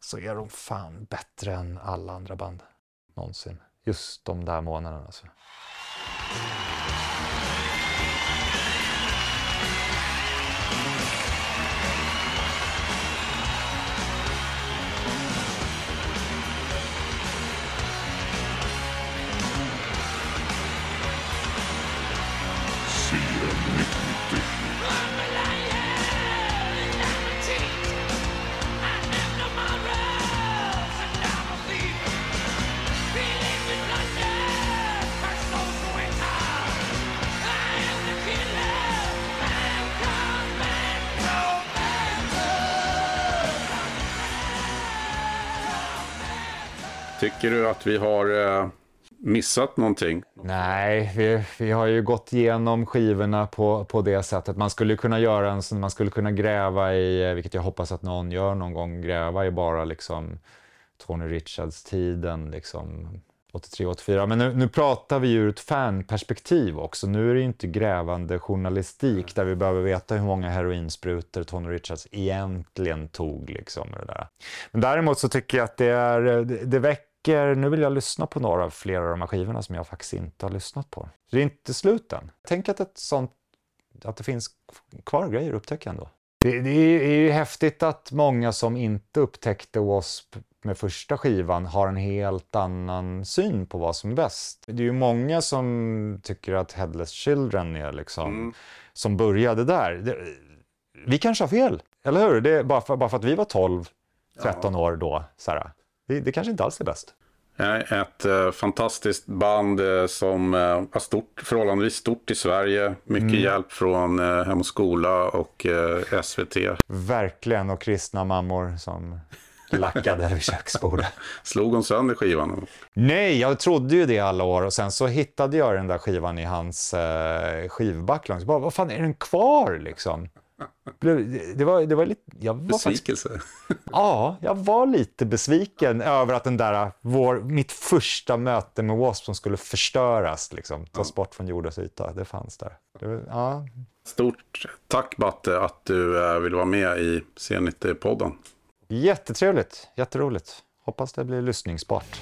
så är de fan bättre än alla andra band någonsin. Just de där månaderna alltså. Tycker du att vi har eh, missat någonting? Nej, vi, vi har ju gått igenom skivorna på, på det sättet. Man skulle kunna göra en sån, man skulle kunna gräva i, eh, vilket jag hoppas att någon gör någon gång, gräva i bara liksom Tony Richards-tiden, liksom 83-84. Men nu, nu pratar vi ju ur ett fanperspektiv också. Nu är det ju inte grävande journalistik där vi behöver veta hur många heroinsprutor Tony Richards egentligen tog. Liksom, det där. Men däremot så tycker jag att det, är, eh, det, det väcker, nu vill jag lyssna på några av flera av de här skivorna som jag faktiskt inte har lyssnat på. Det är inte slut än. Tänk att, ett sånt, att det finns kvar grejer att upptäcka ändå. Det, det är ju häftigt att många som inte upptäckte W.A.S.P. med första skivan har en helt annan syn på vad som är bäst. Det är ju många som tycker att Headless Children är liksom, som började där. Det, vi kanske har fel, eller hur? Det är bara, för, bara för att vi var 12, 13 år då. Så här, det, det kanske inte alls är bäst. Ett eh, fantastiskt band eh, som eh, var stort, förhållandevis stort i Sverige. Mycket hjälp från eh, Hem och Skola och eh, SVT. Verkligen, och kristna mammor som lackade vid köksbordet. Slog hon sönder skivan? Nej, jag trodde ju det alla år och sen så hittade jag den där skivan i hans eh, skivback. Bara, vad fan, är den kvar liksom? Det, var, det var lite... Jag var faktiskt, Besvikelse. ja, jag var lite besviken över att den där, vår, mitt första möte med W.A.S.P. som skulle förstöras, liksom, tas bort från jordens yta. Det fanns där. Det, ja, Stort tack Batte att du eh, vill vara med i C90-podden. jättetrevligt, jätteroligt. Hoppas det blir lyssningsbart.